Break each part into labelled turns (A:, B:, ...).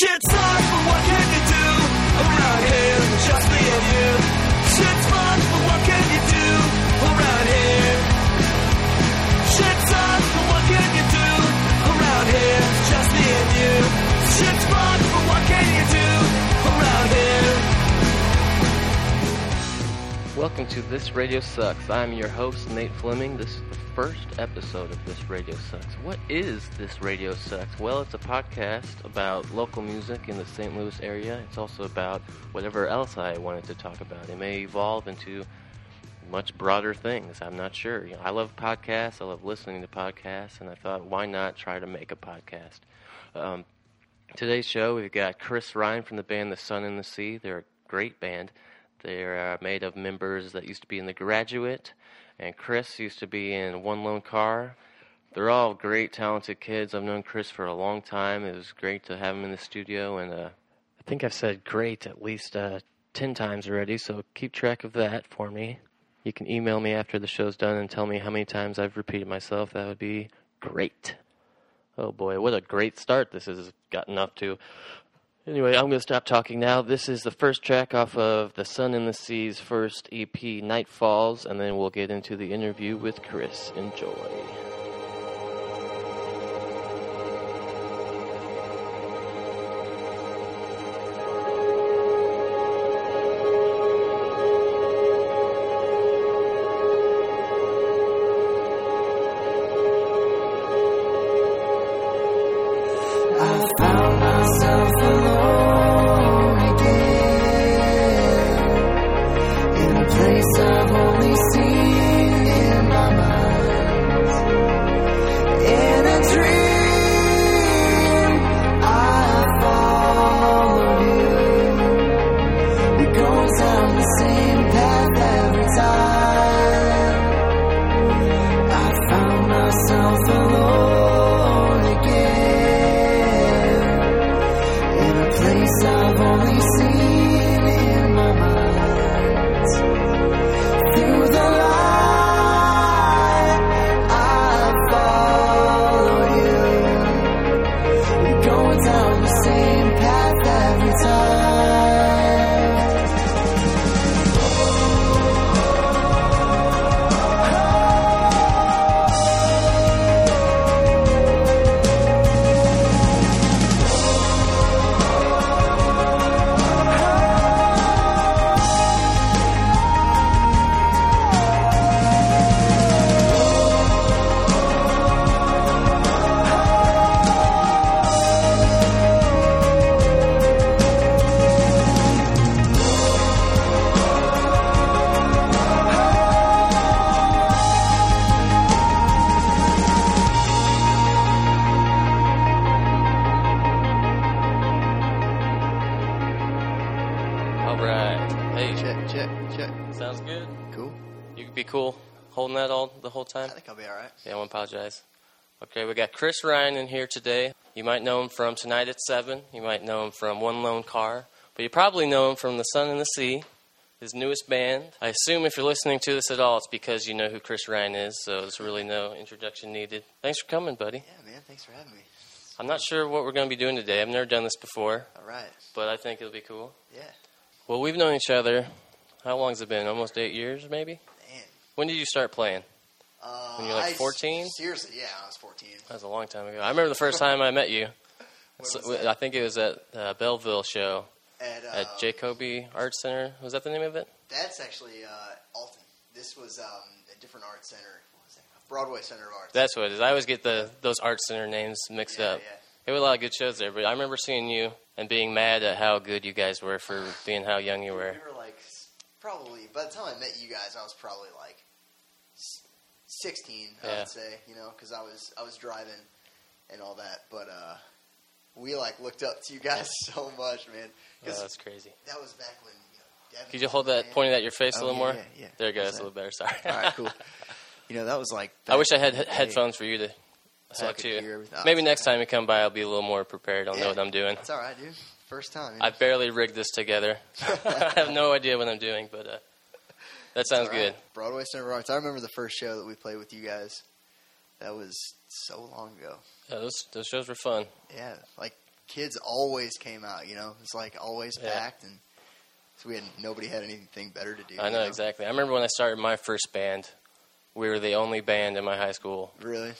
A: Shit sucks, but what can you do? Around here, just me and you.
B: Welcome to This Radio Sucks. I'm your host, Nate Fleming. This is the first episode of This Radio Sucks. What is This Radio Sucks? Well, it's a podcast about local music in the St. Louis area. It's also about whatever else I wanted to talk about. It may evolve into much broader things. I'm not sure. You know, I love podcasts. I love listening to podcasts, and I thought, why not try to make a podcast? Um, today's show, we've got Chris Rhein from the band The Sun and the Sea. They're a great band. They're uh, made of members that used to be in The Graduate, and Chris used to be in One Lone Car. They're all great, talented kids. I've known Chris for a long time. It was great to have him in the studio, and uh, I think I've said great at least uh, 10 times already, so keep track of that for me. You can email me after the show's done and tell me how many times I've repeated myself. That would be great. Oh boy, what a great start this has gotten up to. Anyway, I'm going to stop talking now. This is the first track off of The Sun and the Sea's first EP, Night Falls, and then we'll get into the interview with Chris. Enjoy. Chris Rhein in here today. You might know him from Tonight at 7. You might know him from One Lone Car. But you probably know him from The Sun and the Sea, his newest band. I assume if you're listening to this at all, it's because you know who Chris Rhein is, so there's really no introduction needed. Thanks for coming, buddy.
C: Yeah, man. Thanks for having me.
B: I'm not sure what we're going to be doing today. I've never done this before,
C: Alright.
B: but I think it'll be cool.
C: Yeah.
B: Well, we've known each other. How long's it been? Almost eight years, maybe?
C: Man.
B: When did you start playing?
C: Uh,
B: When you're like
C: I-
B: 14?
C: Seriously, yeah, I was 14.
B: That was a long time ago. I remember the first time I met you. So- I think it was at uh, Belleville show
C: At, uh,
B: at Jacoby Art Center. Was that the name of it?
C: That's actually uh, Alton. This was um, a different art center. Was? Broadway Center of Arts.
B: That's what it is. I always get the those art center names mixed
C: yeah,
B: up.
C: yeah.
B: There were a lot of good shows there, but I remember seeing you and being mad at how good you guys were for being how young you were.
C: We were like, probably, by the time I met you guys, I was probably like 16, I would say, you know, because I was, I was driving and all that. But uh, we like looked up to you guys so much, man.
B: Oh, that's crazy.
C: that was back when. You know,
B: Could you hold that pointing at your face a
C: Oh,
B: little
C: yeah,
B: more?
C: yeah, yeah.
B: There it goes. A little better. Sorry.
C: All right, cool. You know, that was like.
B: I wish I had he-
C: in the day.
B: headphones for you to
C: So I
B: talk
C: could
B: to.
C: hear everything.
B: Maybe next time you come by, I'll be a little more prepared. I'll know what I'm doing.
C: It's all right, dude. First time.
B: I barely rigged this together. I have no idea what I'm doing, but uh, that sounds
C: right.
B: good.
C: Broadway Center of Arts. I remember the first show that we played with you guys. That was so long ago.
B: Yeah, those those shows were fun.
C: Yeah, like kids always came out. You know, it's like always
B: Yeah.
C: packed, and so we had nobody had anything better to do.
B: I
C: you
B: know exactly. I remember when I started my first band, we were the only band in my high school
C: Really?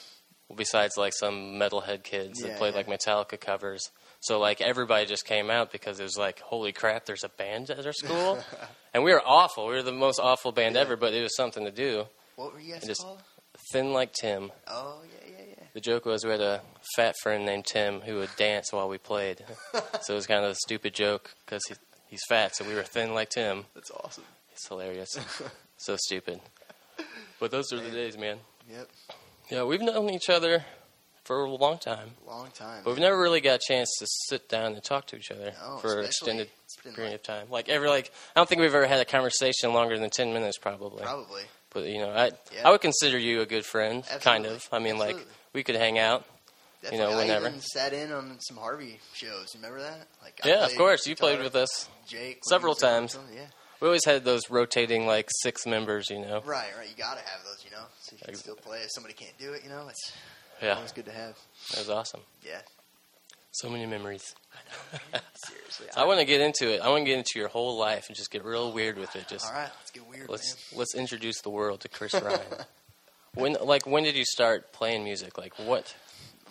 B: besides like some metalhead kids that played
C: yeah.
B: like Metallica covers. So like everybody just came out because it was like, holy crap, there's a band at our school, and we were awful. We were the most awful band
C: Yeah.
B: ever, but it was something to do.
C: What were you guys
B: just-
C: called?
B: Thin like Tim.
C: Oh yeah, yeah, yeah.
B: The joke was we had a fat friend named Tim who would dance while we played. so it was kind of a stupid joke because he, he's fat, so we were thin like Tim.
C: That's awesome.
B: It's hilarious. so stupid. But those are the days, man.
C: Yep.
B: Yeah, we've known each other for a long time,
C: Long time.
B: but we've never really got a chance to sit down and talk to each other
C: No,
B: for an extended period
C: like-
B: of time. Like every like, I don't think we've ever had a conversation longer than ten minutes, probably.
C: Probably.
B: But you know, I
C: Yeah.
B: I would consider you a good friend, kind of. I mean, like we could hang out.
C: Definitely.
B: know, whenever.
C: I even sat in on some Harvey shows. You remember that? Like, I
B: yeah, of course. You played with us.
C: Jake
B: several
C: he was there or
B: times.
C: Yeah.
B: We always had those rotating like six members, you know.
C: Right, right. You gotta have those, you know, so you can still play. If somebody can't do it, you know, it's
B: Yeah,
C: always good to have.
B: that was awesome.
C: Yeah.
B: So many memories.
C: Seriously.
B: I want to get into it. I want to get into your whole life and just get real weird with it. Just
C: All right, let's get weird,
B: let's
C: man.
B: let's introduce the world to Chris Rhein. when like when did you start playing music? Like what?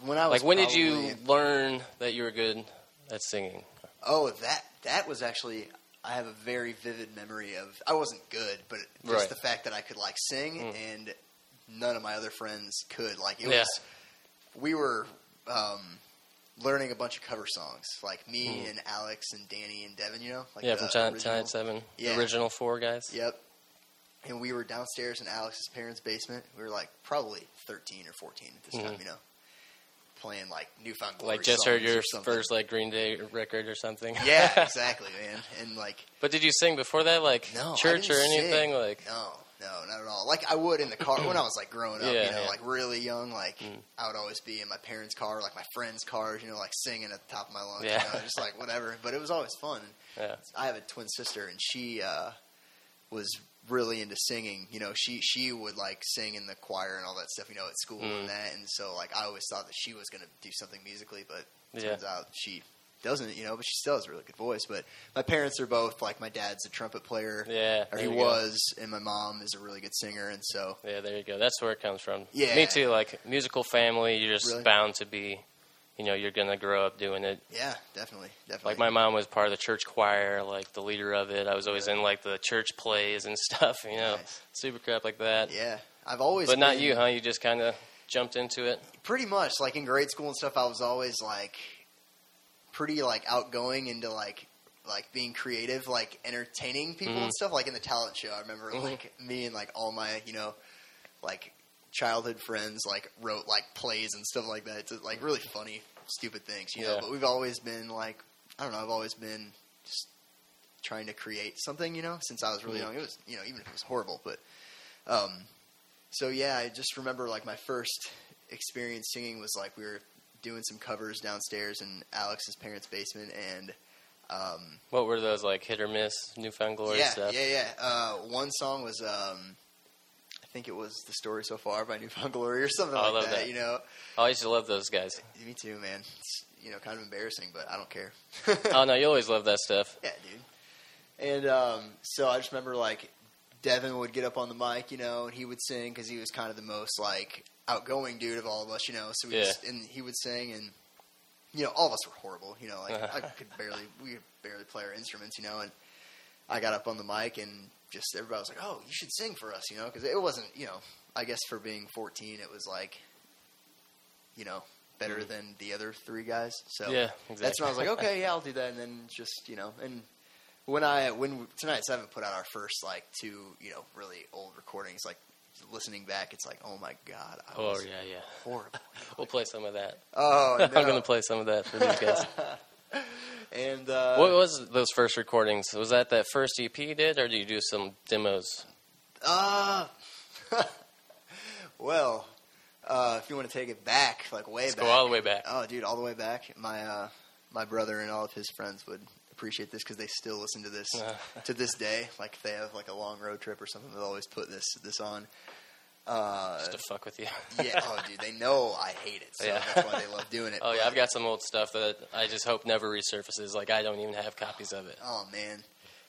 C: When I was
B: Like when did you learn that you were good at singing?
C: Oh, that that was actually. I have a very vivid memory of. I wasn't good, but just
B: Right.
C: the fact that I could like sing,
B: Mm.
C: and none of my other friends could. Like it
B: Yeah.
C: was. We were um, learning a bunch of cover songs, like me and Alex and Danny and Devin. You know, like
B: Mm. yeah, from Tonight,
C: original-
B: Seven,
C: Yeah.
B: the original four guys.
C: Yep. And we were downstairs in Alex's parents' basement. We were like probably 13 or 14 at this time,
B: Mhm.
C: you know, playing like New Found Glory.
B: Like just heard your first like Green Day record or something.
C: Yeah, exactly, man. And like,
B: but did you sing before that, like
C: no,
B: church or anything?
C: sing.
B: Like
C: no, no, not at all. Like I would in the car when I was like growing up,
B: Yeah,
C: you know,
B: yeah.
C: like really young. Like
B: Mm.
C: I would always be in my parents' car, like my friends' cars, you know, like singing at the top of my lungs,
B: Yeah.
C: you know, just like whatever. But it was always fun.
B: yeah,
C: I have a twin sister, and she uh, was really into singing. You know, she she would like sing in the choir and all that stuff. You know, at school
B: Mm.
C: and that. And so like I always thought that she was going to do something musically, but turns out she doesn't. You know, but she still has a really good voice. But my parents are both like my dad's a trumpet player,
B: yeah.
C: or he
B: you go.
C: was, and my mom is a really good singer. And so
B: Yeah, there you go. That's where it comes from.
C: Yeah.
B: Me too. Like musical family, you're just
C: Really?
B: bound to be. You know, you're gonna grow up doing it.
C: yeah, definitely, definitely.
B: Like my mom was part of the church choir, like the leader of it. I was always in like the church plays and stuff. You know,
C: Nice.
B: super crap like that.
C: yeah, I've always,
B: but not you, huh? You just kind of jumped into it.
C: pretty much like in grade school and stuff i was always like pretty like outgoing into like like being creative like entertaining people
B: Mhm.
C: and stuff like in the talent show i remember
B: Mhm.
C: like me and like all my you know like childhood friends like wrote like plays and stuff like that It's like really funny stupid things you know
B: Yeah.
C: but we've always been like i don't know i've always been just trying to create something you know since i was really
B: Mhm.
C: young it was you know even if it was horrible but um so yeah, I just remember like my first experience singing was like we were doing some covers downstairs in Alex's parents' basement, and um,
B: What were those like hit or miss New Found Glory
C: yeah,
B: stuff?
C: yeah, yeah. Uh, one song was um, I think it was "The Story So Far" by New Found Glory or something
B: Oh, I
C: like
B: love
C: that,
B: that.
C: You know,
B: I used to love those guys.
C: me too, man. It's you know kind of embarrassing, but I don't care.
B: oh no, you always love that stuff.
C: Yeah, dude. And um, so I just remember like Devin would get up on the mic, you know, and he would sing because he was kind of the most like outgoing dude of all of us, you know. So we
B: Yeah.
C: just, and he would sing, and you know, all of us were horrible, you know. Like I could barely, we could barely play our instruments, you know. And I got up on the mic, and just everybody was like, "Oh, you should sing for us," you know, because it wasn't, you know, I guess for being 14, it was like, you know, better
B: Mhm.
C: than the other three guys. So
B: yeah, exactly.
C: that's when I was like, okay, yeah, I'll do that, and then just you know, and when I when tonight Seven put out our first like two you know really old recordings, like listening back, it's like, oh my god, I
B: oh
C: was
B: yeah, yeah.
C: horrible.
B: We'll play some of that.
C: Oh,
B: I'm gonna play some of that for these guys.
C: and uh,
B: what was those first recordings? Was that that first EP you did, or did you do some demos?
C: Uh, well, uh, if you want to take it back, like way
B: Let's
C: back,
B: go all the way back.
C: Oh, dude, all the way back. My uh, my brother and all of his friends would appreciate this because they still listen to this to this day. Like if they have like a long road trip or something, they'll always put this this on. Uh,
B: Just to fuck with you.
C: yeah. Oh, dude, they know I hate it, so
B: Yeah.
C: that's why they love doing it.
B: Oh yeah, I've got some old stuff that I just hope never resurfaces. Like I don't even have copies of it.
C: Oh man,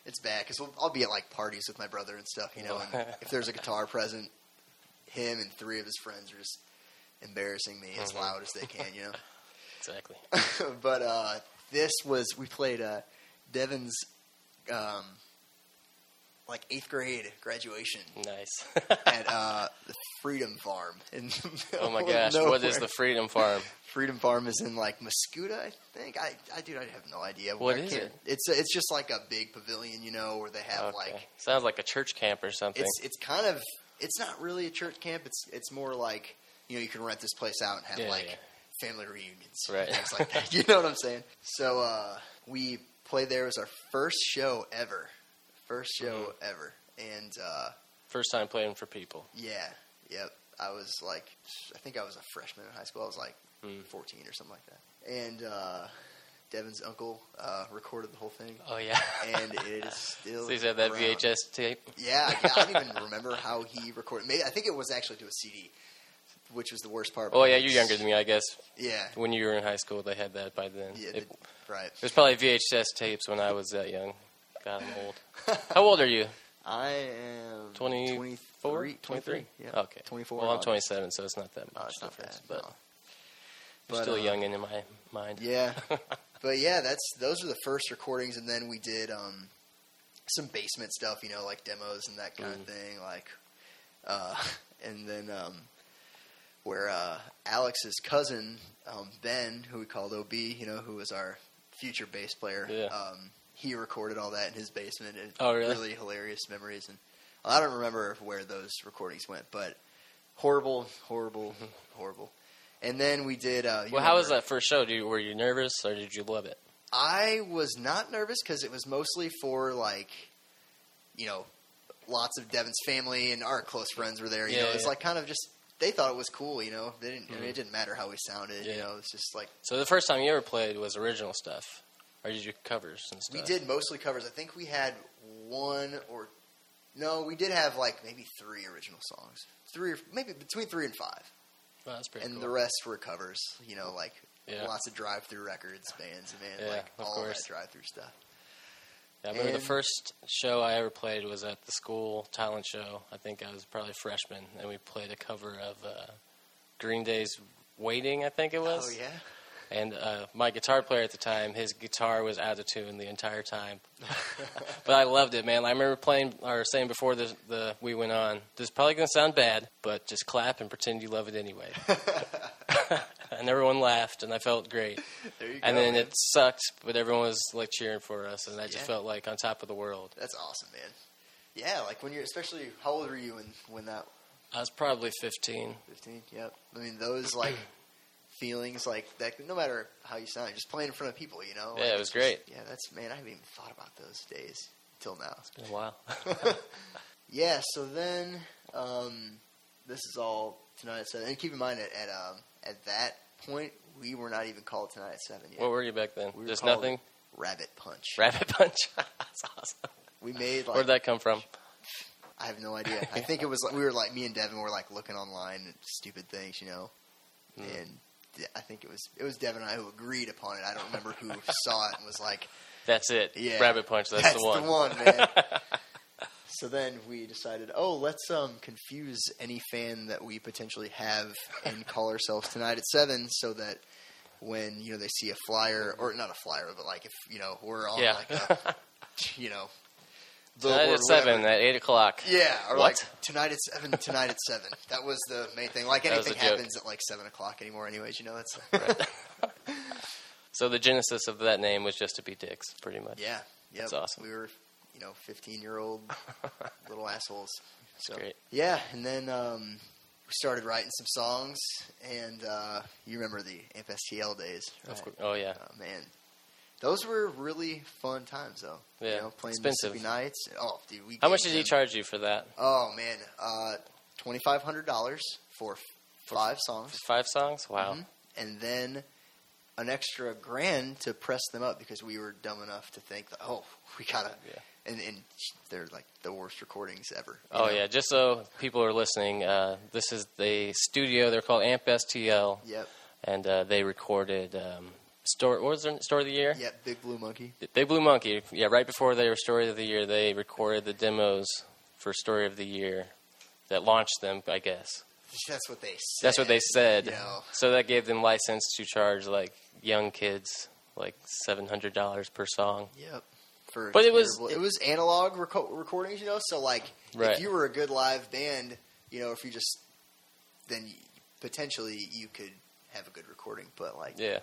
C: it's bad because we'll, I'll be at like parties with my brother and stuff, you know. And if there's a guitar present, him and three of his friends are just embarrassing me as
B: Mhm.
C: loud as they can, you know.
B: Exactly.
C: but uh, this was we played uh, Devin's um, like eighth grade graduation
B: Nice.
C: at uh, the Freedom Farm. In
B: oh my gosh, what is the Freedom Farm?
C: Freedom Farm is in like Mascoutah, I think. I, I dude, I have no idea.
B: What is it?
C: It's it's just like a big pavilion, you know, where they have
B: Okay.
C: like
B: Sounds like a church camp or something.
C: it's it's kind of it's not really a church camp. It's it's more like you know you can rent this place out and have
B: Yeah,
C: like
B: yeah.
C: family reunions,
B: Right.
C: Things like that. You know what I'm saying? So uh, we played there. Was our first show ever, first show
B: Mm-hmm.
C: ever, and uh,
B: First time playing for people.
C: yeah, yep. I was like, I think I was a freshman in high school. I was like
B: Mm.
C: 14 or something like that. And uh, Devin's uncle uh, recorded the whole thing,
B: Oh yeah.
C: and it is still.
B: so he's had that
C: around.
B: VHS tape.
C: Yeah, yeah, I don't even remember how he recorded. Maybe I think it was actually to a CD, which was the worst part.
B: Oh yeah, you're younger than me, I guess.
C: Yeah,
B: When you were in high school, they had that by then.
C: yeah,
B: It,
C: the- right.
B: it was probably VHS tapes when I was that young. God, I'm old. How old are you?
C: I am
B: 24?
C: 23, 23. Yeah.
B: Okay.
C: 24.
B: Well, I'm
C: August.
B: 27, so it's not that
C: Oh,
B: much
C: not
B: difference.
C: bad.
B: But
C: no. But,
B: still
C: uh,
B: young in my mind.
C: Yeah, but yeah, that's those are the first recordings, and then we did um, some basement stuff, you know, like demos and that kind
B: Mhm.
C: of thing, like, uh, and then um, where uh, Alex's cousin um, Ben, who we called OB, you know, who was our future bass player,
B: Yeah.
C: um, he recorded all that in his basement. And
B: Oh, really? really?
C: hilarious memories, and I don't remember where those recordings went, but horrible, horrible, horrible. And then we did. Uh,
B: Well, how was that first show? You, were you nervous or did you love it?
C: I was not nervous because it was mostly for like, you know, lots of Devin's family and our close friends were there. You
B: Yeah,
C: know, it's
B: yeah.
C: like kind of just they thought it was cool. You know, they didn't. I mean, it hmm. didn't matter how we sounded. You
B: Yeah.
C: know, it's just like
B: So the first time you ever played was original stuff, or did you covers and stuff?
C: we did mostly covers. I think we had one or no, we did have like maybe three original songs, three or maybe between three and five,
B: Oh, that's pretty
C: and
B: cool.
C: the rest were covers. You know, like
B: Yeah.
C: lots of Drive-Thru Records, bands, man,
B: Yeah,
C: like all
B: course.
C: that drive-through stuff.
B: Yeah, I remember
C: And-
B: the first show I ever played was at the school talent show. I think I was probably a freshman, and we played a cover of uh, Green Day's "Waiting." I think it was.
C: Oh yeah.
B: And uh, my guitar player at the time, his guitar was out of tune the entire time. but I loved it, man. I remember playing or saying before the, the we went on, "This is probably gonna sound bad, but just clap and pretend you love it anyway." and everyone laughed, and I felt great.
C: There you go.
B: And then
C: man.
B: it sucked, but everyone was like cheering for us, and I just
C: Yeah.
B: felt like on top of the world.
C: That's awesome, man. Yeah, like when you're, especially, how old were you when when that
B: I was probably 15.
C: fifteen? Yep. I mean, those like feelings, like that. No matter how you sound, just playing in front of people, you know.
B: Yeah,
C: Like,
B: it was great.
C: Yeah, that's man. I haven't even thought about those days till now.
B: It's been a while.
C: Yeah. So then, um, this is all tonight seven. And keep in mind, at at, um, at that point, we were not even called tonight at seven yet.
B: what were you back then?
C: We
B: just nothing?
C: Rabbit Punch.
B: Rabbit Punch? That's awesome.
C: We made like
B: Where'd that come from?
C: I have no idea. I think it was like we were like me and Devin were like looking online at stupid things, you know.
B: Mm.
C: And I think it was it was Devin and I who agreed upon it. I don't remember who saw it and was like,
B: That's it.
C: Yeah.
B: Rabbit Punch, that's, the one.
C: man. so then we decided, oh, let's um, confuse any fan that we potentially have and call ourselves tonight at seven, so that when you know they see a flyer or not a flyer, but like if you know we're on
B: yeah.
C: like a, you know.
B: Tonight at 7 at 8 o'clock.
C: Yeah, or
B: What?
C: like tonight at seven. Tonight at seven. That was the main thing. Like anything
B: a joke.
C: happens at like seven o'clock anymore. Anyways, you know that's
B: So the genesis of that name was just to be dicks, pretty much.
C: yeah. Yep.
B: That's awesome.
C: We were, you know, fifteen year old little assholes. So
B: great.
C: yeah, and then um, we started writing some songs, and uh, you remember the AmpSTL days, right?
B: Oh, yeah.
C: Oh, man, those were really fun times, though.
B: Yeah,
C: you know, playing
B: expensive.
C: Mississippi Nights. Oh, dude, we.
B: How much did he charge you for that?
C: Oh man, uh, twenty five hundred dollars for
B: For-
C: five songs.
B: Five songs? Wow.
C: Mhm. and then an extra grand to press them up because we were dumb enough to think that oh we gotta
B: Yeah.
C: And and they're like the worst recordings ever.
B: Oh
C: know?
B: yeah, just so people are listening, uh, this is the studio. They're called Amp STL,
C: Yep.
B: and uh, they recorded um, story. What was their story of the year?
C: Yep. Big Blue Monkey.
B: Big Blue Monkey. Yeah, right before they were Story of the Year, they recorded the demos for Story of the Year that launched them. I guess
C: That's what they said.
B: that's what they said.
C: You know.
B: So that gave them license to charge like young kids like seven hundred dollars per song.
C: Yep. For
B: But it was-
C: it was analog reco- recordings, you know. So like,
B: Right.
C: if you were a good live band, you know, if you just then you, potentially you could have a good recording. But like,
B: Yeah.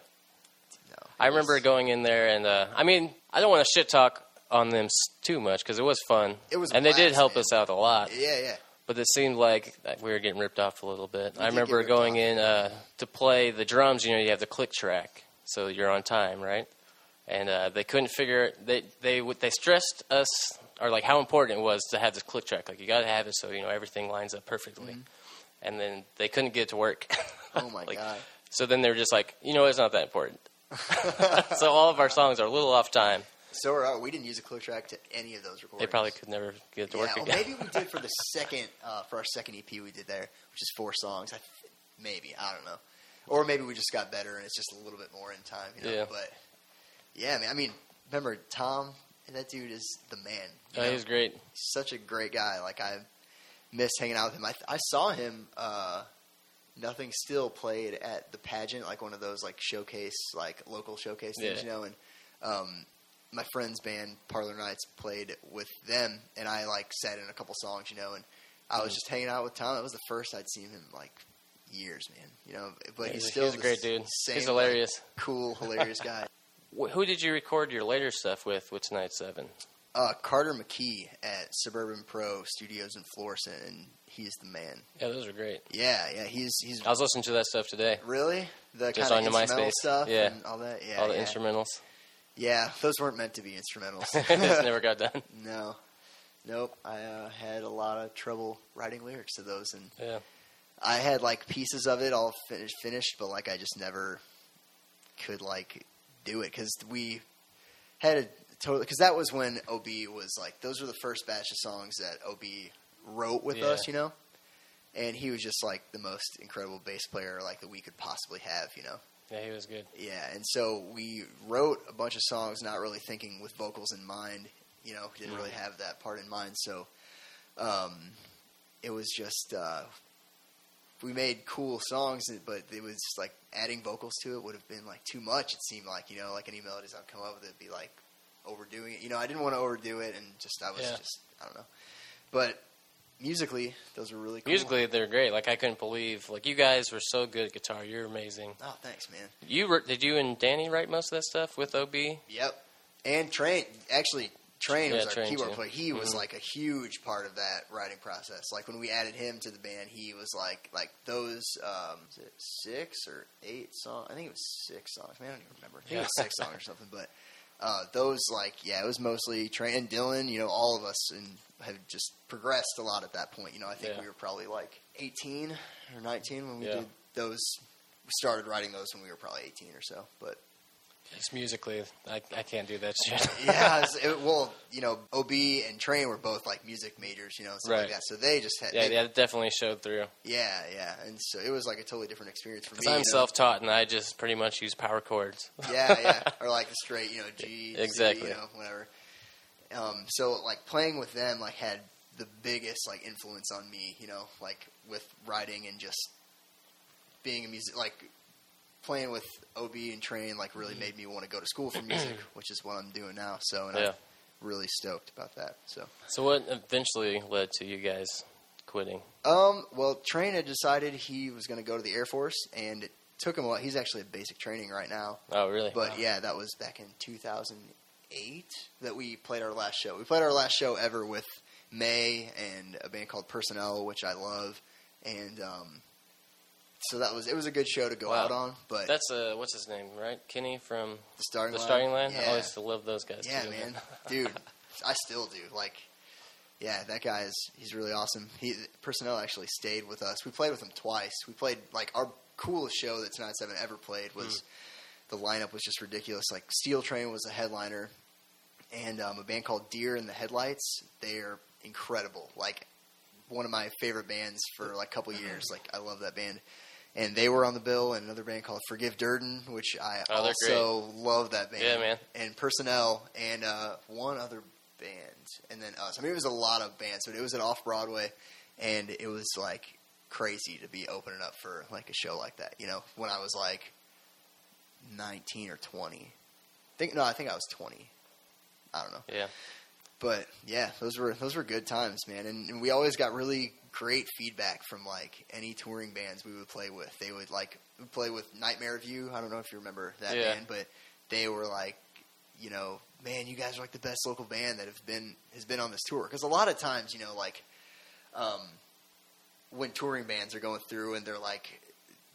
C: no,
B: I remember
C: was-
B: going in there, and uh, I mean, I don't want to shit talk on them too much because it was fun.
C: It was
B: and they did help
C: man.
B: us out a lot.
C: Yeah, yeah.
B: But it seemed like we were getting ripped off a little bit.
C: We
B: I remember going
C: off.
B: in uh, to play the drums. You know, you have the click track, so you're on time, right? And uh, they couldn't figure they they they stressed us or like how important it was to have this click track. Like you got to have it so you know everything lines up perfectly. And then they couldn't get it to work.
C: Mm-hmm. Oh my
B: Like,
C: god.
B: So then they were just like, you know, it's not that important. so all of our songs are a little off time.
C: So are our- we didn't use a click track to any of those recordings.
B: They probably could never get it to
C: Yeah,
B: work again.
C: maybe we did for the second uh, for our second EP we did there, which is four songs. I th- maybe I don't know, or maybe we just got better and it's just a little bit more in time. You know?
B: Yeah.
C: But yeah, man. I mean, remember Tom? And that dude is the man. you
B: Oh,
C: know?
B: he was great.
C: He's such a great guy. Like I miss hanging out with him. I I saw him. Uh, Nothing still played at the pageant, like one of those like showcase, like local showcase things,
B: Yeah.
C: you know. And um, my friend's band Parlor Nights played with them, and I like sat in a couple songs, you know. And I was
B: Mhm.
C: just hanging out with Tom. It was the first I'd seen him like years, man. You know, but
B: Yeah,
C: he's
B: he's
C: still
B: he's a great dude.
C: Same,
B: He's
C: like,
B: hilarious.
C: cool, hilarious guy.
B: Wh- Who did you record your later stuff with with Tonight Seven?
C: Uh, Carter McKee at Suburban Pro Studios in Florissant, and he's the man.
B: Yeah, those are great.
C: Yeah, yeah, he's he's
B: I was listening to that stuff today.
C: really the
B: Just
C: kind of instrumental
B: MySpace.
C: stuff,
B: Yeah.
C: and all that. Yeah,
B: All the
C: yeah.
B: instrumentals.
C: Yeah, those weren't meant to be instrumentals.
B: Never got done.
C: no, nope. I uh, had a lot of trouble writing lyrics to those, and
B: Yeah.
C: I had like pieces of it all finished, finished, but like I just never could like do it because we had a totally because that was when Ob was like those were the first batch of songs that Ob wrote with
B: Yeah.
C: us, you know, and he was just like the most incredible bass player like that we could possibly have, you know.
B: Yeah, he was good.
C: Yeah, and so we wrote a bunch of songs, not really thinking with vocals in mind. You know, didn't really have that part in mind. So, um, it was just uh, we made cool songs, but it was like adding vocals to it would have been like too much. It seemed like you know, like any melodies I'd come up with, it'd be like overdoing it. You know, I didn't want to overdo it, and just I was
B: Yeah.
C: just I don't know. But musically, those were really cool.
B: Musically, they're great. Like I couldn't believe. Like you guys were so good at guitar. You're amazing.
C: oh, thanks, man.
B: You were, did you and Danny write most of that stuff with Ob?
C: Yep. And Trent actually, Train
B: Yeah,
C: was our
B: Train,
C: keyboard player. He was
B: Mhm.
C: like a huge part of that writing process. Like when we added him to the band, he was like like those um, six or eight songs. I think it was six songs. Man, I don't even remember. I think it was
B: Yeah.
C: six songs or something. But uh, those like yeah, it was mostly Train and Dylan. You know, all of us and have just progressed a lot at that point. You know, I think
B: Yeah.
C: we were probably like eighteen or nineteen when we
B: Yeah.
C: did those. We started writing those when we were probably eighteen or so, but.
B: Just musically, I, I can't do that shit.
C: yeah, it, well, you know, Ob and Train were both like music majors, you know, stuff like
B: Right.
C: that. So they just had,
B: yeah,
C: they-
B: yeah, it definitely showed through.
C: yeah, yeah, and so it was like a totally different experience for me.
B: I'm
C: you know?
B: self-taught and I just pretty much use power chords.
C: yeah, yeah, or like the straight, you know, G, C,
B: Exactly.
C: you know, whatever. Um, so like playing with them, like had the biggest like influence on me, you know, like with writing and just being a music, like playing with Ob and Train, like really made me want to go to school for music, which is what I'm doing now. So, and
B: Yeah.
C: I'm really stoked about that. So.
B: So what eventually led to you guys quitting?
C: Um, well, Train had decided he was going to go to the Air Force, and it took him a while. He's actually at basic training right now.
B: Oh, really?
C: But
B: Wow.
C: yeah, that was back in 2008 that we played our last show. We played our last show ever with May and a band called Person L, which I love. And um, so that was it was a good show to go
B: Wow.
C: out on. But
B: That's uh, what's his name, right? Kenny from
C: the starting
B: the
C: line,
B: Starting Line.
C: yeah,
B: I always used to love those guys.
C: yeah,
B: too.
C: man, dude, I still do. Like, yeah, that guy is he's really awesome. He Person L actually stayed with us. We played with him twice. We played like our coolest show that Tonight Seven ever played was the lineup was just ridiculous. Like Steel Train was a headliner, and um, a band called Dear and the Headlights. They are incredible. Like one of my favorite bands for like a couple years. Like I love that band. And they were on the bill, and another band called Forgive Durden, which I
B: Oh,
C: also love that band.
B: Yeah, man.
C: And Person L, and uh, one other band, and then us. I mean, it was a lot of bands, but it was at Off Broadway, and it was like crazy to be opening up for like a show like that. You know, when I was like nineteen or twenty. I Think no, I think I was twenty. I don't know.
B: Yeah.
C: But yeah, those were those were good times, man. And, and we always got really great feedback from like any touring bands we would play with. They would like play with Nightmare View. I don't know if you remember that
B: Yeah.
C: band, but they were like, you know, man, you guys are like the best local band that have been has been on this tour. Because a lot of times, you know, like um, when touring bands are going through and they're like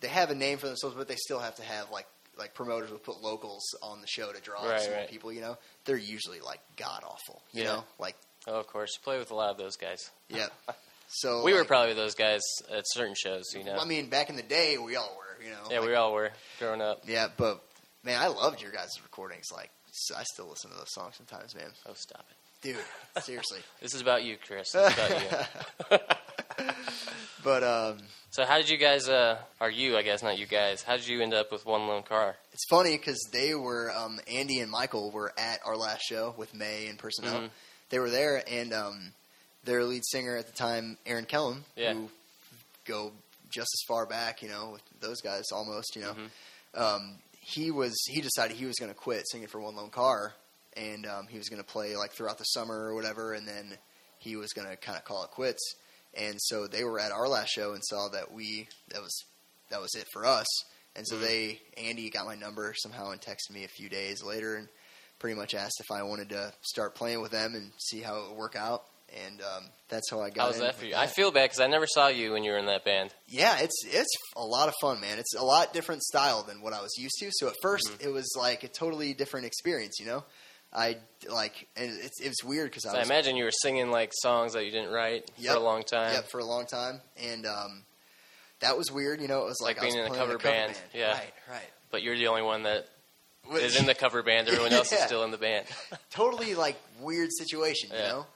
C: they have a name for themselves, but they still have to have like like promoters will put locals on the show to draw
B: Right, right.
C: people. You know, they're usually like god awful. You
B: Yeah.
C: know, like
B: Oh, of course. Play with a lot of those guys.
C: yeah. So
B: we were probably those guys at certain shows, you know.
C: I mean, back in the day, we all were. You know.
B: yeah,
C: like-
B: we all were growing up.
C: Yeah, but man, I loved your guys' recordings. Like, I still listen to those songs sometimes, man.
B: Oh, stop it.
C: Dude, seriously.
B: This is about you, Chris. It's about you.
C: But um,
B: So, how did you guys, uh, or you, I guess, not you guys, how did you end up with One Lone Car?
C: it's funny because they were um, Andy and Michael were at our last show with May and Person L.
B: Mhm.
C: They were there, and um, their lead singer at the time, Aaron Kellum,
B: Yeah.
C: who go just as far back, you know, with those guys almost, you know.
B: Mhm.
C: Um, he was he decided he was going to quit singing for One Lone Car, and um, he was going to play like throughout the summer or whatever, and then he was going to kind of call it quits. And so they were at our last show and saw that we that was that was it for us. And so
B: Mhm.
C: they Andy got my number somehow and texted me a few days later and pretty much asked if I wanted to start playing with them and see how it would work out. And um, that's how I got.
B: How was
C: in
B: that for you? I feel bad because I never saw you when you were in that band.
C: yeah, it's it's a lot of fun, man. It's a lot different style than what I was used to. So at 1st
B: Mm-hmm.
C: it was like a totally different experience, you know. I like, and it's it's weird because I
B: I imagine you were singing like songs that you didn't write
C: Yep.
B: for a long time.
C: Yep, for a long time, and um, that was weird. You know, it was
B: Like
C: like,
B: being in a
C: playing
B: cover band, yeah.
C: Right, right.
B: But you're the only one that is in the cover band. Everyone else is still in the band.
C: totally like weird situation, you
B: Yeah.
C: know.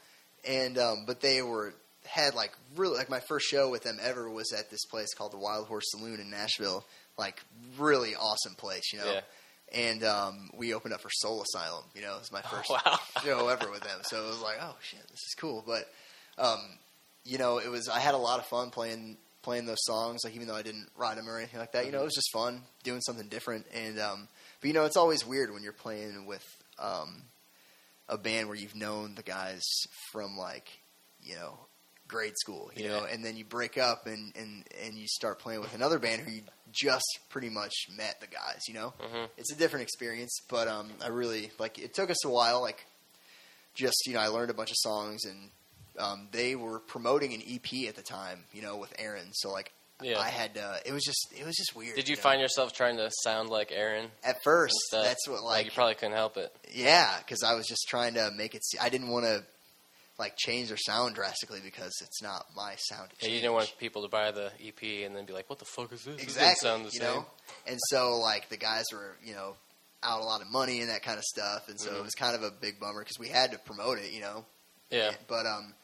C: And um, but they were had like really like my first show with them ever was at this place called the Wild Horse Saloon in Nashville. Like really awesome place, you know.
B: Yeah.
C: And um, we opened up for Soul Asylum. You know, it was my first
B: wow.
C: show ever with them. So it was like, oh shit, this is cool. But um, you know, it was I had a lot of fun playing playing those songs. Like even though I didn't write them or anything like that, you know, it was just fun doing something different. And um, but you know, it's always weird when you're playing with um, a band where you've known the guys from like you know grade school, you know, and then you break up and and and you start playing with another band who you just pretty much met the guys, you know
B: hmm
C: it's a different experience, but um, I really like. It took us a while. Like, just you know, I learned a bunch of songs, and um, they were promoting an EP at the time, you know, with Aaron. So like,
B: Yeah.
C: I had. Uh, it was just. It was just weird.
B: Did you
C: know?
B: find yourself trying to sound like Aaron?
C: at first? That's what like.
B: you probably couldn't help it.
C: yeah, because I was just trying to make it. See, I didn't want to like change their sound drastically because it's not my sound.
B: Yeah, you didn't want people to buy the EP and then be like, "What the fuck is this? This
C: exactly
B: sound the
C: you
B: same."
C: know and so like the guys were you know out a lot of money and that kind of stuff and so
B: Mhm.
C: it was kind of a big bummer because we had to promote it you know
B: Yeah.
C: but um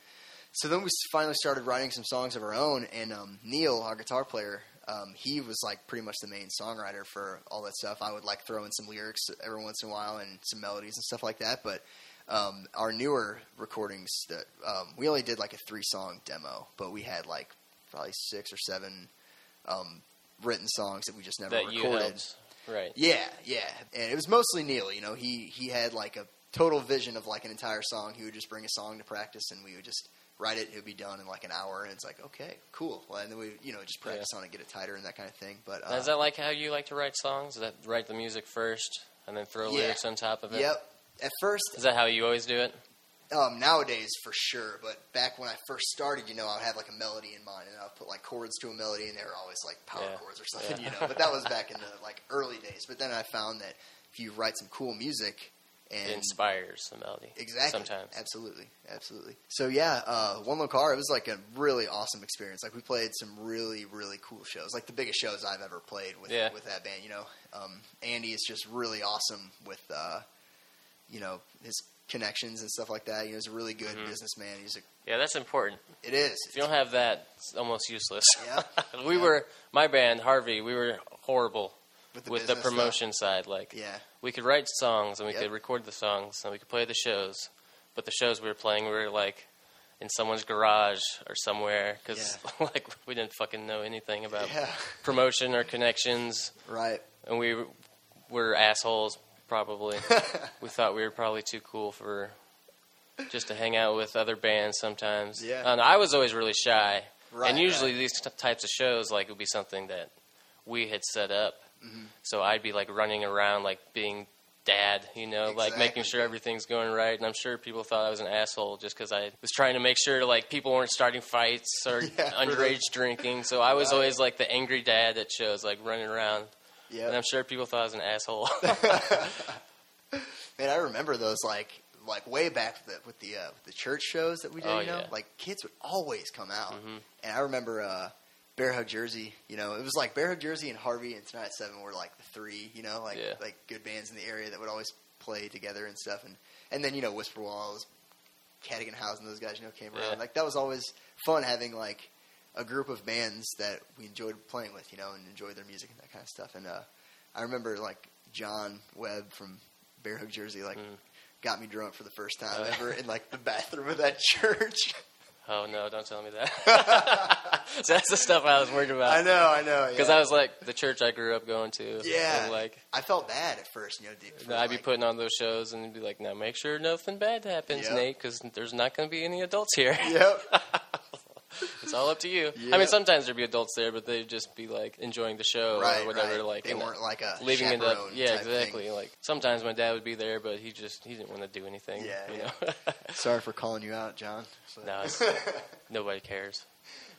C: so then we finally started writing some songs of our own and um neil our guitar player um, he was like pretty much the main songwriter for all that stuff. I would like throw in some lyrics every once in a while and some melodies and stuff like that. But um, our newer recordings, that um, we only did like a three song demo, but we had like probably six or seven um, written songs that we just never
B: that
C: recorded.
B: Right.
C: Yeah, yeah, and it was mostly Neil. You know, he he had like a total vision of like an entire song. He would just bring a song to practice, and we would just write it. It would be done in like an hour, and it's like okay, cool. Well, and then we you know just practice on it, get it tighter, and that kind of thing. But uh,
B: is that like how you like to write songs? Is that write the music first and then throw
C: Yeah.
B: lyrics on top of it?
C: yep. At first,
B: Is that how you always do it?
C: um, nowadays for sure, but back when I first started, you know, I would have like a melody in mind, and I would put like chords to a melody, and they were always like power
B: Yeah.
C: chords or something,
B: Yeah.
C: you know. But that was back in the like early days. But then I found that if you write some cool music and
B: it inspires the melody.
C: Exactly.
B: Sometimes.
C: Absolutely. Absolutely. So yeah, uh, One Lone Car, it was like a really awesome experience. Like we played some really, really cool shows. Like the biggest shows I've ever played with
B: Yeah.
C: with that band. You know, um, Andy is just really awesome with uh, you know his connections and stuff like that. You know, he's a really good
B: Mhm.
C: businessman. He's a.
B: Yeah, that's important.
C: It is.
B: If you don't have that, it's almost useless.
C: Yeah.
B: we
C: Yeah.
B: were my band, Harvey. We were horrible
C: with the,
B: with the
C: business stuff.
B: promotion side. Like
C: Yeah.
B: We could write songs and we
C: Yep.
B: could record the songs and we could play the shows, but the shows we were playing were like in someone's garage or somewhere because like we didn't fucking know anything about
C: Yeah.
B: promotion or connections,
C: Right.
B: and we were assholes. Probably, we thought we were probably too cool for just to hang out with other bands sometimes.
C: Yeah.
B: and I was always really shy.
C: Right.
B: and usually
C: right.
B: these t- types of shows like would be something that we had set up.
C: Mhm.
B: So I'd be like running around like being dad, you know, like making sure everything's going right. And I'm sure people thought I was an asshole just because I was trying to make sure like people weren't starting fights or
C: Yeah,
B: underage drinking. So I was
C: Right.
B: always like the angry dad that shows, like running around.
C: Yeah, And
B: I'm sure people thought I was an asshole.
C: Man, I remember those like like way back with the with the, uh, with the church shows that we did.
B: Oh,
C: you know,
B: yeah.
C: like kids would always come out,
B: Mhm.
C: and I remember uh, Bear Hug Jersey. You know, it was like Bear Hug Jersey and Harvey and Tonight at Seven were like the three. You know, like
B: Yeah.
C: like good bands in the area that would always play together and stuff. And and then you know Whisper Walls, Cadigan House, and those guys you know came around.
B: Yeah.
C: Like that was always fun having like a group of bands that we enjoyed playing with. You know, and enjoyed their music and that kind of stuff. And uh, I remember like John Webb from Bear Hug Jersey, like
B: Mm.
C: got me drunk for the first time
B: Oh.
C: ever in like the bathroom of that church.
B: Oh no, don't tell me that. so that's the stuff I was worried about.
C: I know, I know.
B: Because
C: yeah.
B: I was like the church I grew up going to.
C: Yeah.
B: Like
C: I felt bad at first, you know. For,
B: I'd be putting on those shows and be like, now make sure nothing bad happens,
C: Yep.
B: Nate, because there's not going to be any adults here.
C: Yep.
B: it's all up to you. I mean, sometimes there'd be adults there, but they'd just be like enjoying the show
C: right.
B: or whatever.
C: right.
B: Like
C: they weren't like a
B: leaving it up. Yeah,
C: type
B: exactly.
C: thing.
B: Like sometimes my dad would be there, but he just he didn't want to do anything.
C: Yeah,
B: you
C: yeah.
B: know.
C: Sorry for calling you out, John. So-
B: no, it's, nobody cares.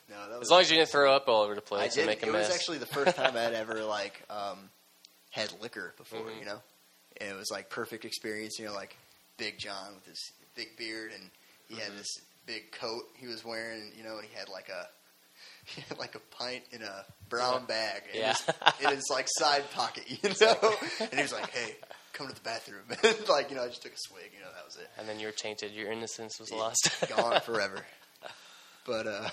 C: no, that was
B: As long as you didn't throw up all over the
C: I
B: place
C: did.
B: and make a
C: It
B: mess.
C: was actually the first time I'd ever like um, had liquor before,
B: Mhm.
C: you know, and it was like perfect experience. You know, like Big John with his big beard and he had
B: Mhm.
C: this big coat he was wearing, you know, and he had like a he had like a pint in a brown bag in,
B: Yeah.
C: his, in his like side pocket, you know, and he was like, "Hey, come to the bathroom," and like you know, I just took a swig, you know, that was it.
B: and then you were tainted. Your innocence was
C: Yeah,
B: lost.
C: gone forever. But uh,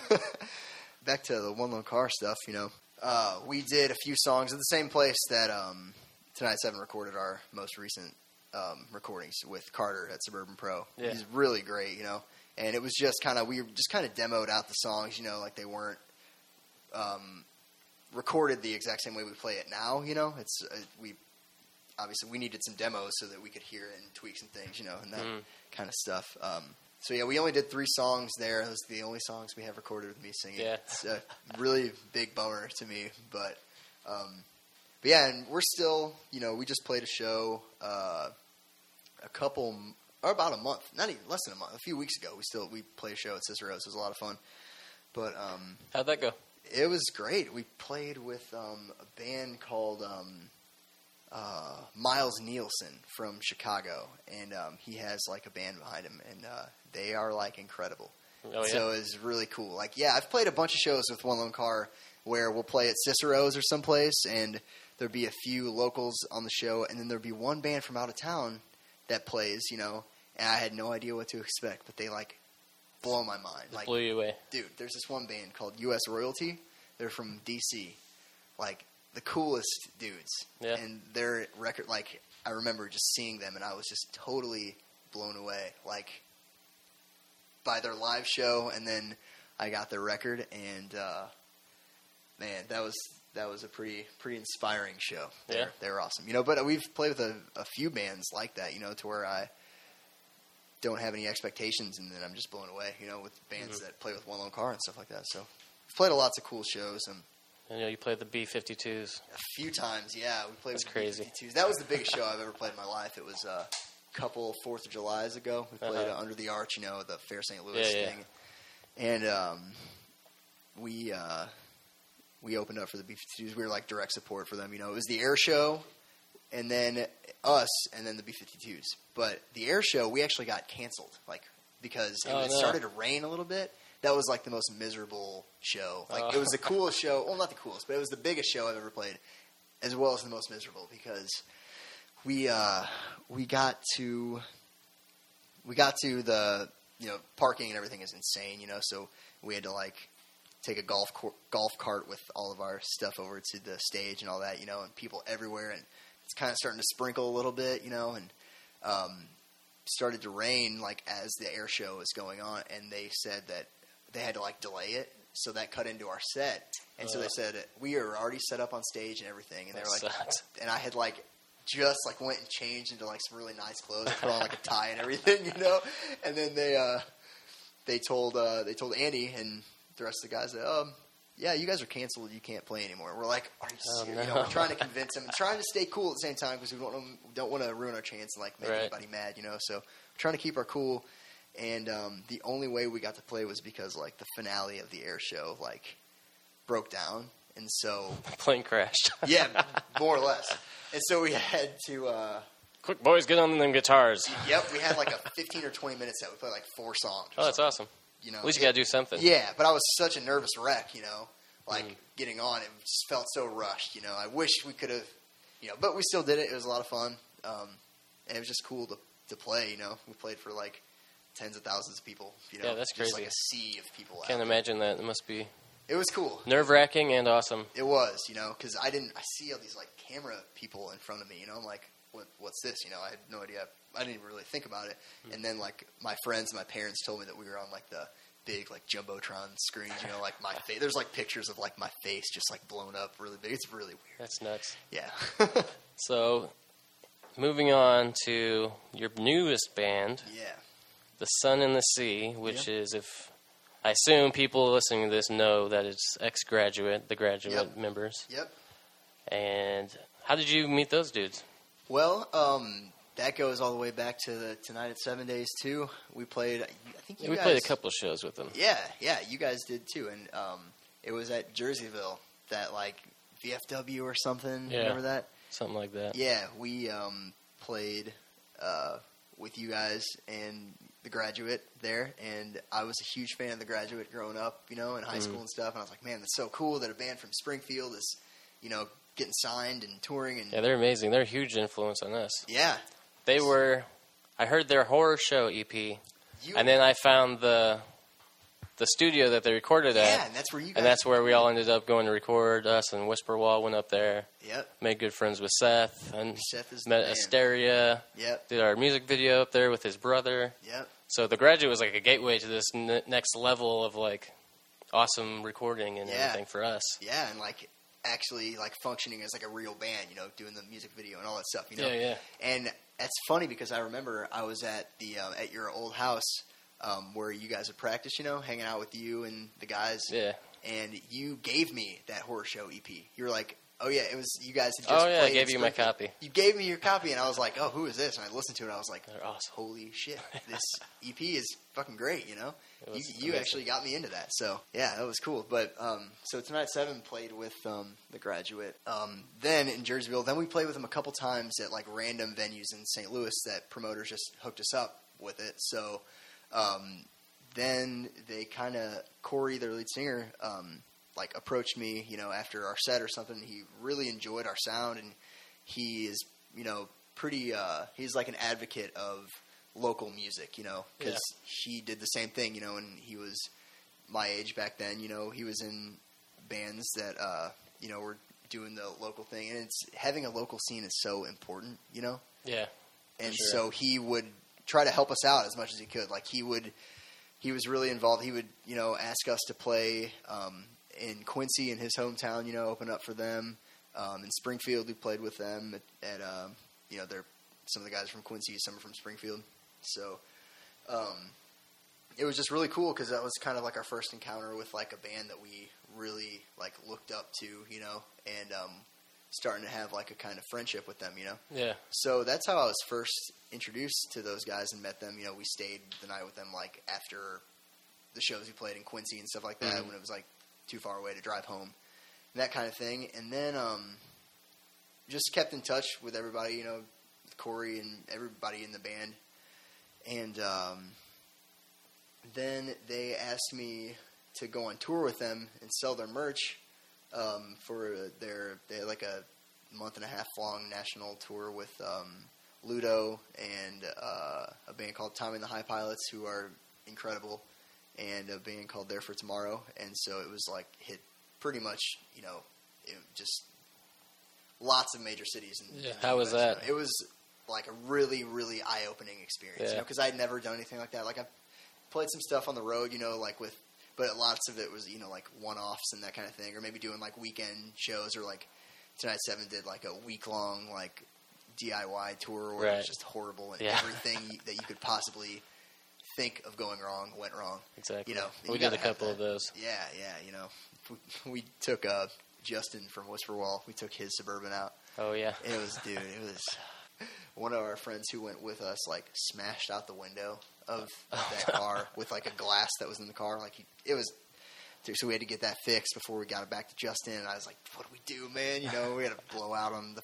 C: back to the one lone car stuff, you know, uh, we did a few songs at the same place that um, Tonight Seven recorded our most recent um, recordings with Carter at Suburban Pro.
B: Yeah.
C: He's really great, you know, and it was just kind of we just kind of demoed out the songs, you know, like they weren't um, recorded the exact same way we play it now. You know, it's uh, we obviously we needed some demos so that we could hear it and tweaks and things, you know, and that
B: Mm.
C: kind of stuff. Um, so yeah, we only did three songs there. Those are the only songs we have recorded with me singing.
B: Yeah.
C: It's a really big bummer to me, but um, but yeah, and we're still, you know, we just played a show uh, a couple or about a month, not even less than a month, a few weeks ago. We still we played a show at Cicero's. It was a lot of fun, but um,
B: How'd that go?
C: it was great. We played with um, a band called um, uh, Miles Nielsen from Chicago, and um, he has like a band behind him, and uh, they are like incredible.
B: Oh yeah.
C: So it's really cool. Like, yeah, I've played a bunch of shows with One Lone Car where we'll play at Cicero's or someplace, and there'll be a few locals on the show, and then there'll be one band from out of town that plays, you know, and I had no idea what to expect, but they like blow my mind.
B: It
C: Like,
B: blew you away.
C: dude, there's this one band called U.S. Royalty. They're from D.C. Like the coolest dudes.
B: Yeah.
C: And their record, like I remember just seeing them, and I was just totally blown away. Like by their live show, and then I got their record, and uh, man, that was that was a pretty pretty inspiring show. They're,
B: Yeah.
C: they're awesome. You know, but we've played with a, a few bands like that. You know, to where I don't have any expectations, and then I'm just blown away. You know, with bands
B: Mhm.
C: that play with one lone car and stuff like that. So we've played a lots of cool shows, and
B: I know you played the B52s.
C: a few times, yeah, we played
B: That's
C: with
B: crazy.
C: B-52s. That was the biggest show I've ever played in my life. It was uh, a couple Fourth of July's ago. We played
B: Uh-huh.
C: uh, under the arch, you know, the Fair St. Louis
B: Yeah, yeah.
C: thing, and um, we uh, we opened up for the B-52s. We were like direct support for them. You know, it was the air show and then us, and then the B52s. But the air show, we actually got canceled, like because it,
B: Oh, no.
C: started to rain a little bit. That was like the most miserable show. Like
B: Oh.
C: it was the coolest show. Well, not the coolest, but it was the biggest show I've ever played, as well as the most miserable because we uh, we got to we got to the you know parking and everything is insane. You know, so we had to like take a golf cor- golf cart with all of our stuff over to the stage and all that. You know, and people everywhere, and it's kind of starting to sprinkle a little bit. You know, and um, started to rain like as the air show was going on, and they said that they had to like delay it. So that cut into our set, and so they
B: Uh.
C: said we are already set up on stage and everything, and they were like,
B: sucks.
C: and I had like just like went and changed into like some really nice clothes, put on like a tie and everything, you know. And then they uh, they told uh, they told Andy and the rest of the guys that um, yeah, you guys are canceled. You can't play anymore. We're like, are you
B: Oh,
C: serious? You
B: no.
C: know, we're trying to convince them and trying to stay cool at the same time because we don't don't want to ruin our chance and like make
B: Right.
C: anybody mad, you know. So we're trying to keep our cool. And um, the only way we got to play was because like the finale of the air show like broke down, and so
B: Plane crashed.
C: yeah, more or less. And so we had to. Uh,
B: Quick, boys, get on them guitars.
C: Yep, we had like a 15 or 20 minute set. We played like four songs.
B: Oh, that's awesome.
C: You know,
B: At least you got to do something.
C: Yeah, but I was such a nervous wreck, you know, like
B: Mm.
C: getting on. It just felt so rushed, you know. I wish we could have, you know, but we still did it. It was a lot of fun, um, and it was just cool to to play. You know, we played for like tens of thousands of people. You know,
B: Yeah, that's
C: just
B: crazy.
C: like a sea of people. out
B: Can't imagine that. It must be
C: It was cool.
B: nerve wracking and awesome.
C: It was, you know, because I didn't. I see all these like camera people in front of me. You know, I'm like, what, what's this? You know, I had no idea. I didn't even really think about it.
B: Hmm.
C: And then like my friends and my parents told me that we were on like the big like jumbotron screens. You know, like my face. There's like pictures of like my face just like blown up really big. It's really weird.
B: That's nuts.
C: Yeah.
B: So, moving on to your newest band,
C: yeah.
B: The Sun and the Sea, which is, if I assume people listening to this know that it's ex graduate, the graduate
C: Yep.
B: members.
C: Yep.
B: And how did you meet those dudes?
C: Well, um, that goes all the way back to the tonight at Seven Days too. We played. I think you
B: we
C: guys,
B: played a couple shows with them.
C: Yeah, yeah, you guys did too, and um, it was at Jerseyville that like VFW or something.
B: Yeah.
C: Remember that?
B: Something like that.
C: Yeah, we um, played uh, with you guys and the graduate there, and I was a huge fan of the graduate growing up, you know, in high
B: Mhm.
C: school and stuff. And I was like, man, that's so cool that a band from Springfield is, you know, getting signed and touring, and
B: Yeah, they're amazing. They're a huge influence on us.
C: yeah,
B: They were. I heard their horror show EP,
C: you,
B: and then I found the the studio that they recorded
C: yeah,
B: at,
C: and that's where you guys.
B: and that's where we all ended up going to record. Us and Whisper Wall went up there,
C: Yep,
B: made good friends with Seth, and
C: Seth is the
B: met
C: man.
B: Asteria.
C: Yep,
B: Did our music video up there with his brother.
C: yep.
B: So the graduate was like a gateway to this n- next level of like awesome recording and
C: Yeah.
B: everything for us.
C: Yeah, and like actually like functioning as like a real band, you know, doing the music video and all that stuff, you know.
B: Yeah, yeah.
C: And that's funny because I remember I was at the uh, at your old house um, where you guys would practice, you know, hanging out with you and the guys,
B: Yeah.
C: and you gave me that horror show EP. You were like, "Oh yeah, it was you guys had just
B: Oh yeah, I gave you my copy.
C: You gave me your copy, and I was like, "Oh, who is this?" And I listened to it, and I was like,
B: They're awesome.
C: "Holy shit, this EP is fucking great!" You know, you, you actually got me into that. So yeah, that was cool. But um, so tonight seven played with um, the graduate. Um, then in Jerseyville, then we played with them a couple times at like random venues in St. Louis that promoters just hooked us up with it. So um, then they kind of Corey, their lead singer, um, like approached me, you know, after our set or something. He really enjoyed our sound, and he is, you know, pretty. Uh, he's like an advocate of local music, you know, because he did the same thing, you know, and he was my age back then. You know, he was in bands that, uh, you know, were doing the local thing, and it's having a local scene is so important, you know
B: Yeah.
C: and
B: sure.
C: so he would try to help us out as much as he could. Like he would, he was really involved. He would, you know, ask us to play um, in Quincy in his hometown. You know, open up for them. Um, in Springfield, we played with them at, at um, you know, they're some of the guys from Quincy, some are from Springfield. So um, it was just really cool because that was kind of like our first encounter with like a band that we really like looked up to, you know, and um, starting to have like a kind of friendship with them, you know.
B: Yeah.
C: So that's how I was first introduced to those guys and met them. You know, we stayed the night with them like after the shows we played in Quincy and stuff like that
B: Mhm.
C: when it was like too far away to drive home that kind of thing. And then, um, just kept in touch with everybody, you know, Corey and everybody in the band, and um, then they asked me to go on tour with them and sell their merch um, for their they had like a month and a half long national tour with um, Ludo and uh, a band called Tommy and the High Pilots, who are incredible, and a band called There for Tomorrow. And so it was like hit pretty much, you know, it just lots of major cities. In,
B: Yeah, how was that?
C: It was like a really, really eye opening experience, you
B: Yeah.
C: know, because I'd never done anything like that. Like I played some stuff on the road, you know, like with, but lots of it was, you know, like one offs and that kind of thing, or maybe doing like weekend shows, or like Tonight Seven did like a week long like DIY tour where it was just horrible and
B: Yeah.
C: everything you, that you could possibly think of going wrong went wrong.
B: Exactly.
C: You know,
B: we
C: you
B: did a couple of those.
C: Yeah, yeah, you know, we, we took uh, Justin from Whisper Wall. We took his suburban out.
B: Oh yeah.
C: It was, dude, it was. One of our friends who went with us like smashed out the window of that car with like a glass that was in the car. Like he, it was. So we had to get that fixed before we got it back to Justin. And I was like, "What do we do, man? You know, we had to blow out on the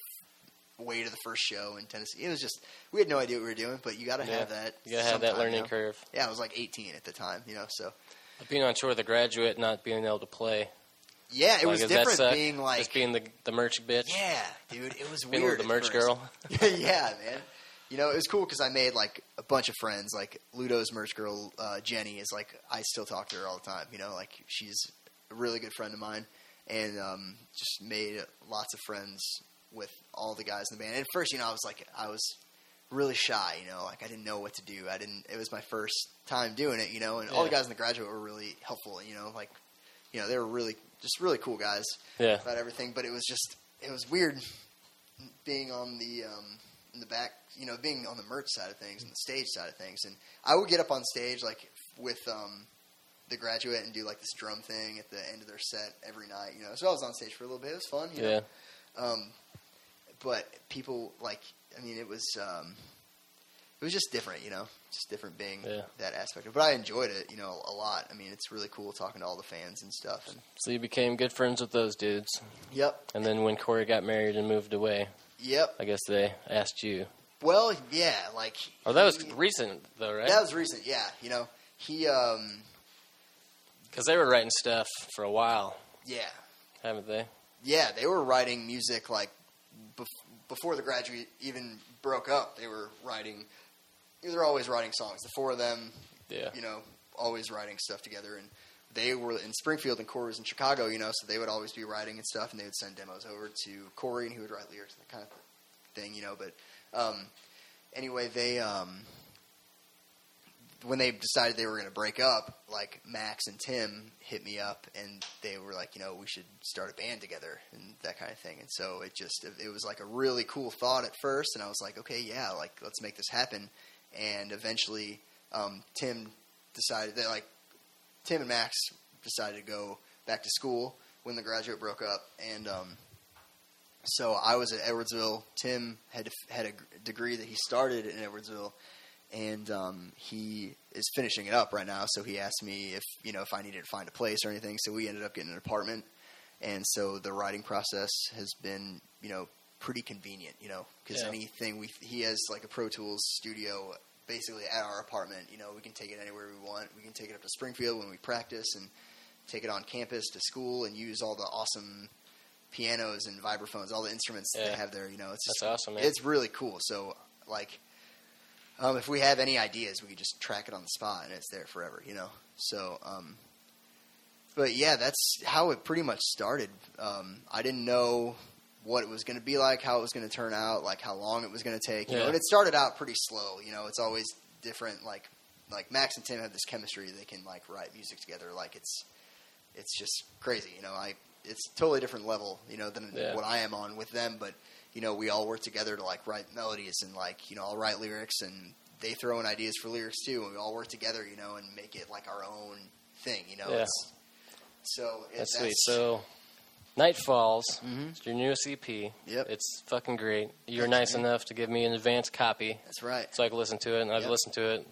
C: way to the first show in Tennessee. It was just we had no idea what we were doing, but you got to
B: Yeah.
C: have that.
B: You gotta have that learning
C: you know?
B: curve.
C: Yeah, I was like 18 at the time, you know. So
B: Being on tour with a graduate, not being able to play.
C: yeah, it
B: Like,
C: was
B: does that
C: different being like
B: just being the the merch bitch.
C: Yeah, dude, it was
B: Being
C: weird.
B: the merch
C: first.
B: girl.
C: yeah, man. You know, it was cool because I made like a bunch of friends. Like Ludo's merch girl, uh, Jenny, is like I still talk to her all the time. You know, like she's a really good friend of mine, and um, just made lots of friends with all the guys in the band. And at first, you know, I was like, I was really shy. You know, like I didn't know what to do. I didn't. It was my first time doing it. You know, and all the guys in the graduate were really helpful. You know, like you know they were really just really cool guys
B: Yeah.
C: about everything, but it was just it was weird being on the um, in the back, you know, being on the merch side of things and the stage side of things. And I would get up on stage like with um, the graduate and do like this drum thing at the end of their set every night, you know. So I was on stage for a little bit. It was fun, you
B: Yeah.
C: know. Um, but people like, I mean, it was um, it was just different, you know, just different being
B: Yeah.
C: that aspect. of it. But I enjoyed it, you know, a lot. I mean, it's really cool talking to all the fans and stuff. And
B: So you became good friends with those dudes.
C: yep,
B: And then when Corey got married and moved away,
C: yep.
B: I guess they asked you.
C: Well, yeah, like
B: Oh, that was recent though, right?
C: that was recent. Yeah, you know, he um,
B: Because they were writing stuff for a while,
C: yeah,
B: haven't they?
C: yeah, they were writing music like before the graduate even broke up. They were writing. They're always writing songs. The four of them,
B: Yeah.
C: you know, always writing stuff together. And they were in Springfield and Corey was in Chicago, you know, so they would always be writing and stuff. And they would send demos over to Corey, and he would write lyrics and that kind of thing, you know. But um, anyway, they um, when they decided they were going to break up, like Max and Tim hit me up, and they were like, you know, we should start a band together and that kind of thing. And so it just it was like a really cool thought at first, and I was like, okay, yeah, like let's make this happen. And eventually, um, Tim decided that like Tim and Max decided to go back to school when the graduate broke up, and um, so I was at Edwardsville. Tim had had a degree that he started in Edwardsville, and um, he is finishing it up right now. So he asked me if you know if I needed to find a place or anything. So we ended up getting an apartment, and so the writing process has been you know pretty convenient. You know because
B: Yeah.
C: anything we he has like a Pro Tools studio basically at our apartment. You know we can take it anywhere we want. We can take it up to Springfield when we practice and take it on campus to school and use all the awesome pianos and vibraphones, all the instruments that they have there. You know, it's
B: That's
C: just,
B: awesome, man.
C: It's really cool. So, like, um, if we have any ideas, we could just track it on the spot and it's there forever. You know. So, um, but yeah, that's how it pretty much started. Um, I didn't know what it was going to be like, how it was going to turn out, like how long it was going to take. You know,
B: Yeah.
C: and it started out pretty slow. You know, it's always different. Like, like Max and Tim have this chemistry; they can like write music together. Like it's, it's just crazy. You know, I it's totally different level. You know than
B: Yeah.
C: what I am on with them, but you know we all work together to like write melodies and like you know I'll write lyrics and they throw in ideas for lyrics too, and we all work together. You know, and make it like our own thing. You know,
B: Yeah.
C: it's, so it,
B: That's sweet. So, Night Falls,
C: Mhm.
B: it's your newest EP.
C: Yep.
B: It's fucking great. You were
C: Thanks,
B: nice enough to give me an advance copy
C: that's right,
B: so I could listen to it, and I've
C: Yep.
B: listened to it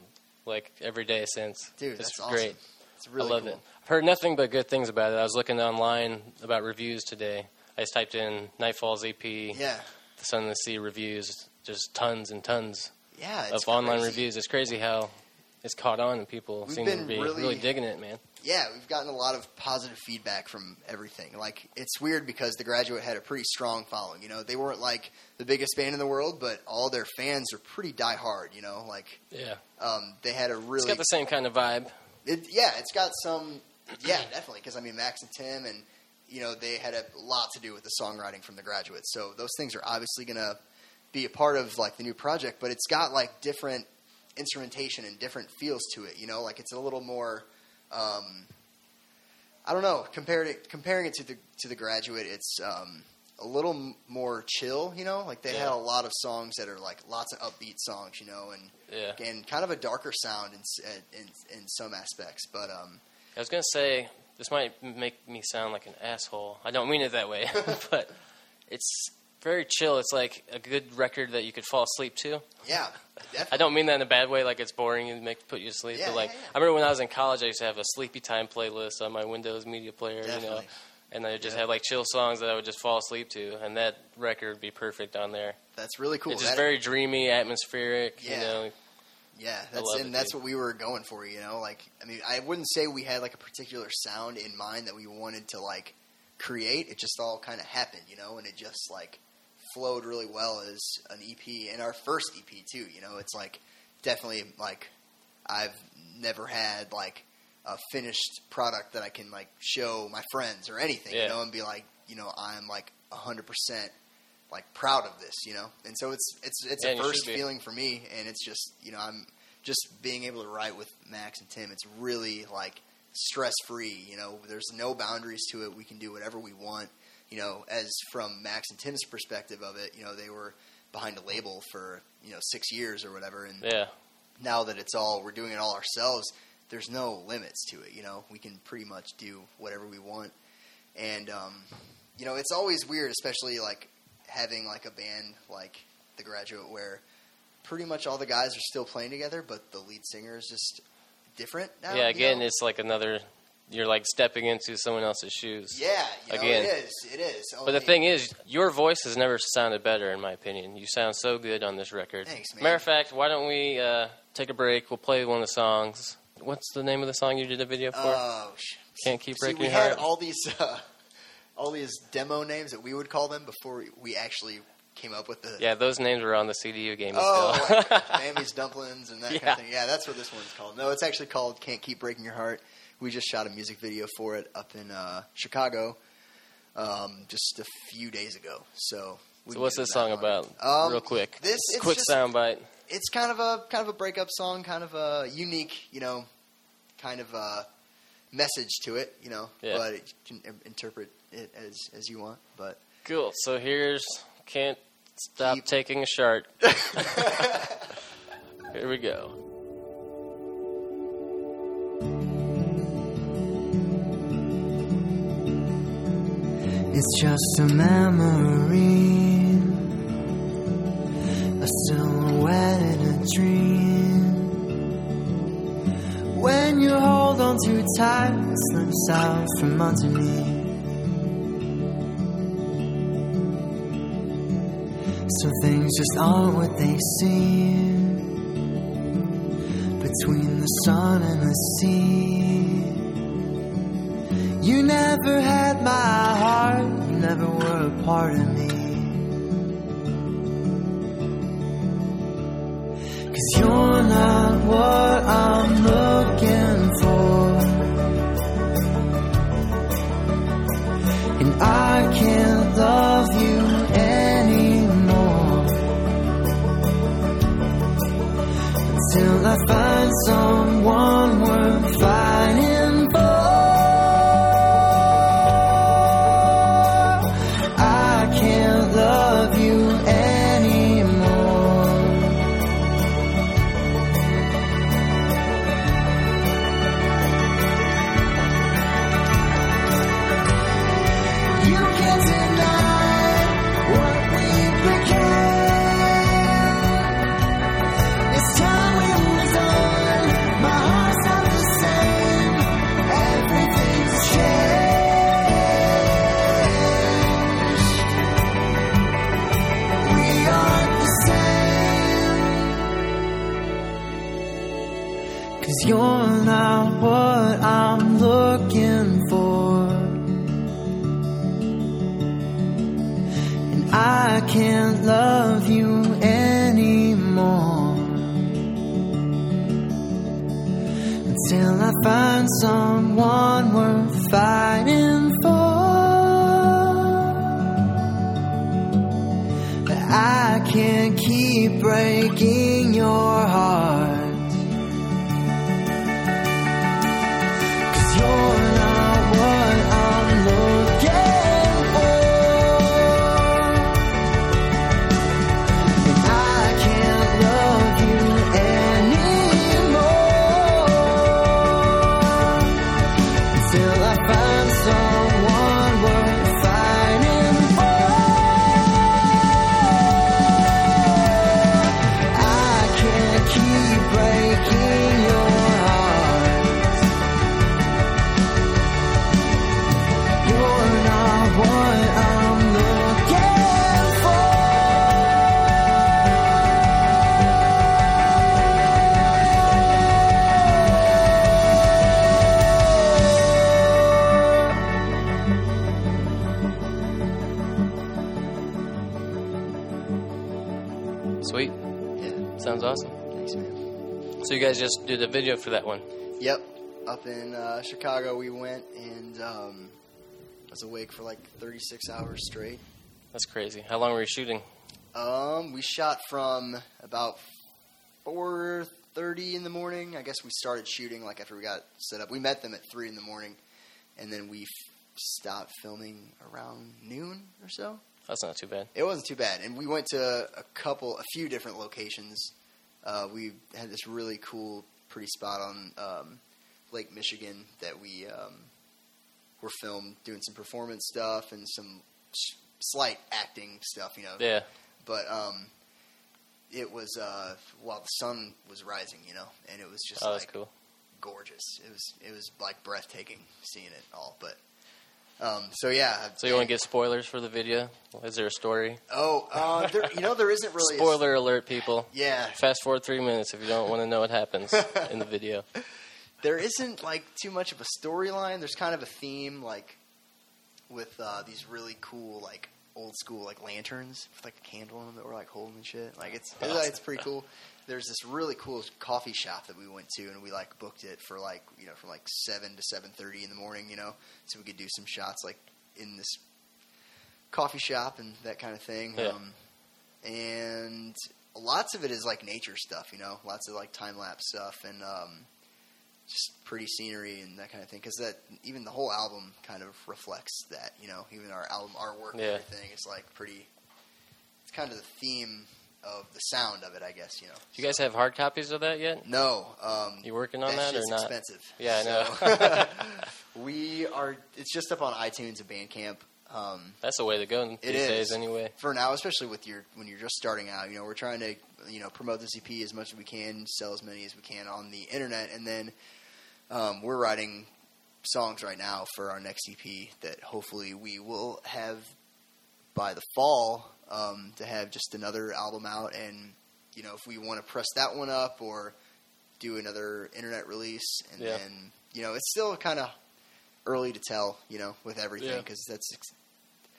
B: like every day since.
C: dude.
B: it's
C: That's awesome.
B: great.
C: It's really
B: I love
C: cool.
B: it. I've heard nothing but good things about it. I was looking online about reviews today. I just typed in Night Falls EP,
C: Yeah,
B: the Sun and the Sea reviews, just tons and tons
C: Yeah,
B: of
C: it's
B: online
C: crazy.
B: reviews. It's crazy how it's caught on and people
C: We've
B: seem to be
C: really-
B: really digging it, man.
C: Yeah, we've gotten a lot of positive feedback from everything. Like it's weird because the graduate had a pretty strong following. You know, they weren't like the biggest band in the world, but all their fans are pretty diehard. You know, like
B: Yeah,
C: um, they had a
B: it's
C: really
B: got the same kind of vibe.
C: It, yeah, it's got some. Yeah, definitely. Because I mean, Max and Tim, and you know, they had a lot to do with the songwriting from the graduates. So those things are obviously going to be a part of like the new project. But it's got like different instrumentation and different feels to it. You know, like it's a little more. Um, I don't know. Compared it, comparing it to the to the graduate, it's um, a little m- more chill. You know, like they had a lot of songs that are like lots of upbeat songs. You know, and
B: Yeah,
C: and kind of a darker sound in in, in some aspects. But um,
B: I was gonna say this might make me sound like an asshole. I don't mean it that way, but it's very chill. It's like a good record that you could fall asleep to.
C: yeah, definitely.
B: I don't mean that in a bad way, like it's boring and make put you to sleep.
C: Yeah,
B: but like
C: yeah, yeah.
B: I remember when I was in college, I used to have a sleepy time playlist on my Windows Media Player, you know, and I would just
C: Yeah.
B: have like chill songs that I would just fall asleep to, and that record would be perfect on there.
C: That's really cool.
B: It's just
C: That-
B: very dreamy, atmospheric.
C: Yeah.
B: You know,
C: yeah, that's and
B: it,
C: that's
B: dude.
C: what we were going for. You know, like I mean, I wouldn't say we had like a particular sound in mind that we wanted to like create. It just all kind of happened, you know, and it just like flowed really well as an EP and our first EP too. You know, it's like definitely like I've never had like a finished product that I can like show my friends or anything,
B: Yeah.
C: you know, and be like, you know, I'm like hundred percent like proud of this, you know. And so it's it's it's
B: Yeah,
C: a first feeling for me, and it's just you know I'm just being able to write with Max and Tim. It's really like stress free. You know, there's no boundaries to it. We can do whatever we want. You know, as from Max and Tim's perspective of it, you know, they were behind a label for you know six years or whatever, and
B: yeah,
C: now that it's all we're doing it all ourselves, there's no limits to it. You know, we can pretty much do whatever we want, and um, you know, it's always weird, especially like having like a band like The Graduate, where pretty much all the guys are still playing together, but the lead singer is just different now.
B: yeah.
C: you
B: Again,
C: know?
B: it's like another. You're like stepping into someone else's shoes.
C: yeah, you know,
B: again.
C: it is, it is.
B: But the thing is, your voice has never sounded better, in my opinion. You sound so good on this record.
C: Thanks, man.
B: Matter of fact, why don't we uh, take a break? We'll play one of the songs. What's the name of the song you did a video for?
C: Oh, sh-
B: Can't keep
C: See,
B: breaking
C: we had
B: heart.
C: all these uh, all these demo names that we would call them before we, actually came up with the
B: yeah, those names were on the CDU game.
C: Oh, Bambi's dumplings and that kind
B: Yeah.
C: of thing. Yeah, that's what this one's called. No, it's actually called "Can't Keep Breaking Your Heart." We just shot a music video for it up in uh, Chicago um, just a few days ago. So,
B: so what's this song about?
C: Um,
B: Real quick.
C: this- it's
B: quick
C: just-
B: soundbite.
C: It's kind of a kind of a breakup song, kind of a unique, you know, kind of a message to it, you know.
B: Yeah.
C: But it, can interpret it as as you want. But
B: Cool. So here's can't stop
C: Keep-
B: taking a shart. Here we go.
D: It's just a memory, a silhouette in a dream. When you hold on too tight, it slips out from underneath. Some things just aren't what they seem. Between the sun and the sea. You never had my heart, you never were a part of me. Cause you're not what I'm looking for. And I can't love you Until I find someone worth fighting
B: Sweet.
C: Yeah,
B: Sounds awesome.
C: thanks, man.
B: So you guys just did a video for that one.
C: Yep, up in uh, Chicago we went and um, I was awake for like 36 hours straight.
B: That's crazy. How long were you shooting?
C: Um, we shot from about 4:30 in the morning. I guess we started shooting like after we got set up. We met them at three in the morning, and then we f- stopped filming around noon or so.
B: That's not too bad.
C: It wasn't too bad, and we went to a couple, a few different locations. Uh, we had this really cool, pretty spot on um, Lake Michigan that we um, were filmed doing some performance stuff and some s- slight acting stuff, you know.
B: Yeah.
C: But um, it was uh, while the sun was rising, you know, and it was just
B: Oh,
C: like
B: cool.
C: gorgeous. It was it was like breathtaking seeing it all. But um, so yeah.
B: So you want to get spoilers for the video? Is there a story?
C: Oh, uh, there, you know there isn't really a-
B: Spoiler alert, people.
C: yeah,
B: Fast forward three minutes if you don't want to know what happens in the video.
C: there isn't like too much of a storyline. There's kind of a theme, like with uh, these really cool, like old school, like lanterns with like a candle in them that we're like holding and shit. Like it's it's, it's pretty cool. There's this really cool coffee shop that we went to, and we like booked it for like you know from like seven to seven thirty in the morning, you know, so we could do some shots like in this coffee shop and that kind of thing.
B: Yeah.
C: Um, and lots of it is like nature stuff, you know, lots of like time lapse stuff and um, just pretty scenery and that kind of thing. Because that even the whole album kind of reflects that, you know, even our album artwork and everything is like pretty. It's kind of the theme of the sound of it, I guess. You know.
B: Do you guys have hard copies of that yet?
C: No. Um,
B: You working on
C: that
B: that or not?
C: expensive.
B: Yeah, I
C: know. we are. It's just up on iTunes and Bandcamp. Um,
B: That's the way to go these
C: It
B: days, anyway.
C: for now, especially with your when you're just starting out. You know, we're trying to you know promote this EP as much as we can, sell as many as we can on the internet, and then um, we're writing songs right now for our next EP that hopefully we will have by the fall um, to have just another album out. And you know, if we want to press that one up or do another internet release, and
B: Yeah.
C: then you know, it's still kind of early to tell. You know, with everything
B: Yeah.
C: because that's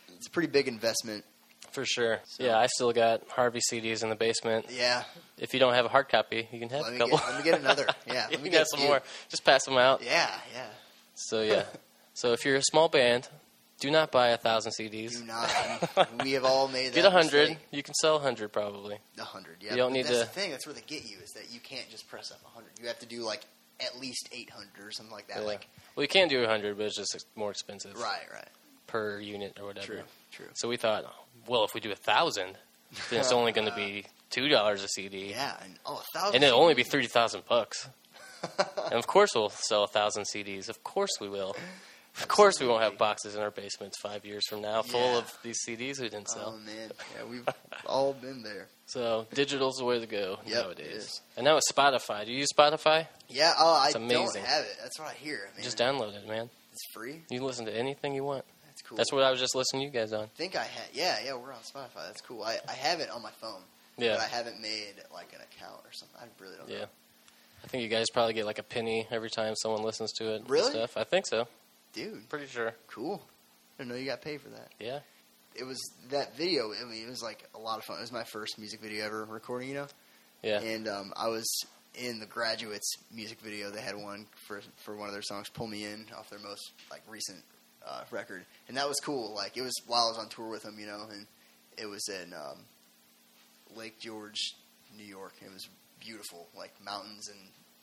C: it's a pretty big investment.
B: For sure.
C: So-
B: Yeah, I still got Harvey CDs in the basement.
C: Yeah,
B: If you don't have a hard copy, you can have
C: let
B: a couple.
C: get let me get another. Yeah, let me get
B: some more. Just pass them out.
C: Yeah, yeah.
B: So yeah. so if you're a small band, do not buy a thousand CDs.
C: Do not. we have all made that
B: Get a hundred. You can sell a hundred probably.
C: A hundred. Yeah.
B: You don't need
C: that's
B: to-
C: the thing. That's where they get you is that you can't just press up a hundred. You have to do like at least eight hundred or something like that.
B: Yeah.
C: Like
B: well, you can do a hundred, but it's just more expensive
C: right, right.
B: per unit or whatever.
C: True, true.
B: So we thought, well, if we do a thousand, then it's only going to be two dollars a CD,
C: Yeah, and oh, a thousand.
B: and it'll only be thirty thousand bucks. and of course, we'll sell a thousand CDs. Of course, we will. Of course, we won't have boxes in our basements five years from now full
C: Yeah.
B: of these CDs we didn't sell.
C: Oh man, yeah, we've all been there.
B: So digital's the way to go
C: Yep, it
B: nowadays.
C: is.
B: And now it's Spotify. Do you use Spotify?
C: Yeah. Oh, I
B: It's
C: don't have it. That's what I hear. Man.
B: Just download it, man.
C: It's free.
B: You can listen to anything you want.
C: That's cool.
B: That's what I was just listening to you guys on.
C: I think I had. Yeah, yeah. We're on Spotify. That's cool. I, I have it on my phone.
B: Yeah.
C: But I haven't made like an account or something. I really don't
B: Yeah.
C: know.
B: I think you guys probably get like a penny every time someone listens to it. and
C: Really?
B: Stuff. I think so.
C: Dude,
B: Pretty sure.
C: cool. I didn't know you got paid for that.
B: Yeah.
C: It was that video. I mean, it was like a lot of fun. It was my first music video ever recording. You know.
B: Yeah.
C: And um, I was in the Graduates music video. They had one for for one of their songs, "Pull Me In," off their most like recent uh, record, and that was cool. Like it was while I was on tour with them, you know, and it was in um, Lake George, New York. It was beautiful, like mountains and.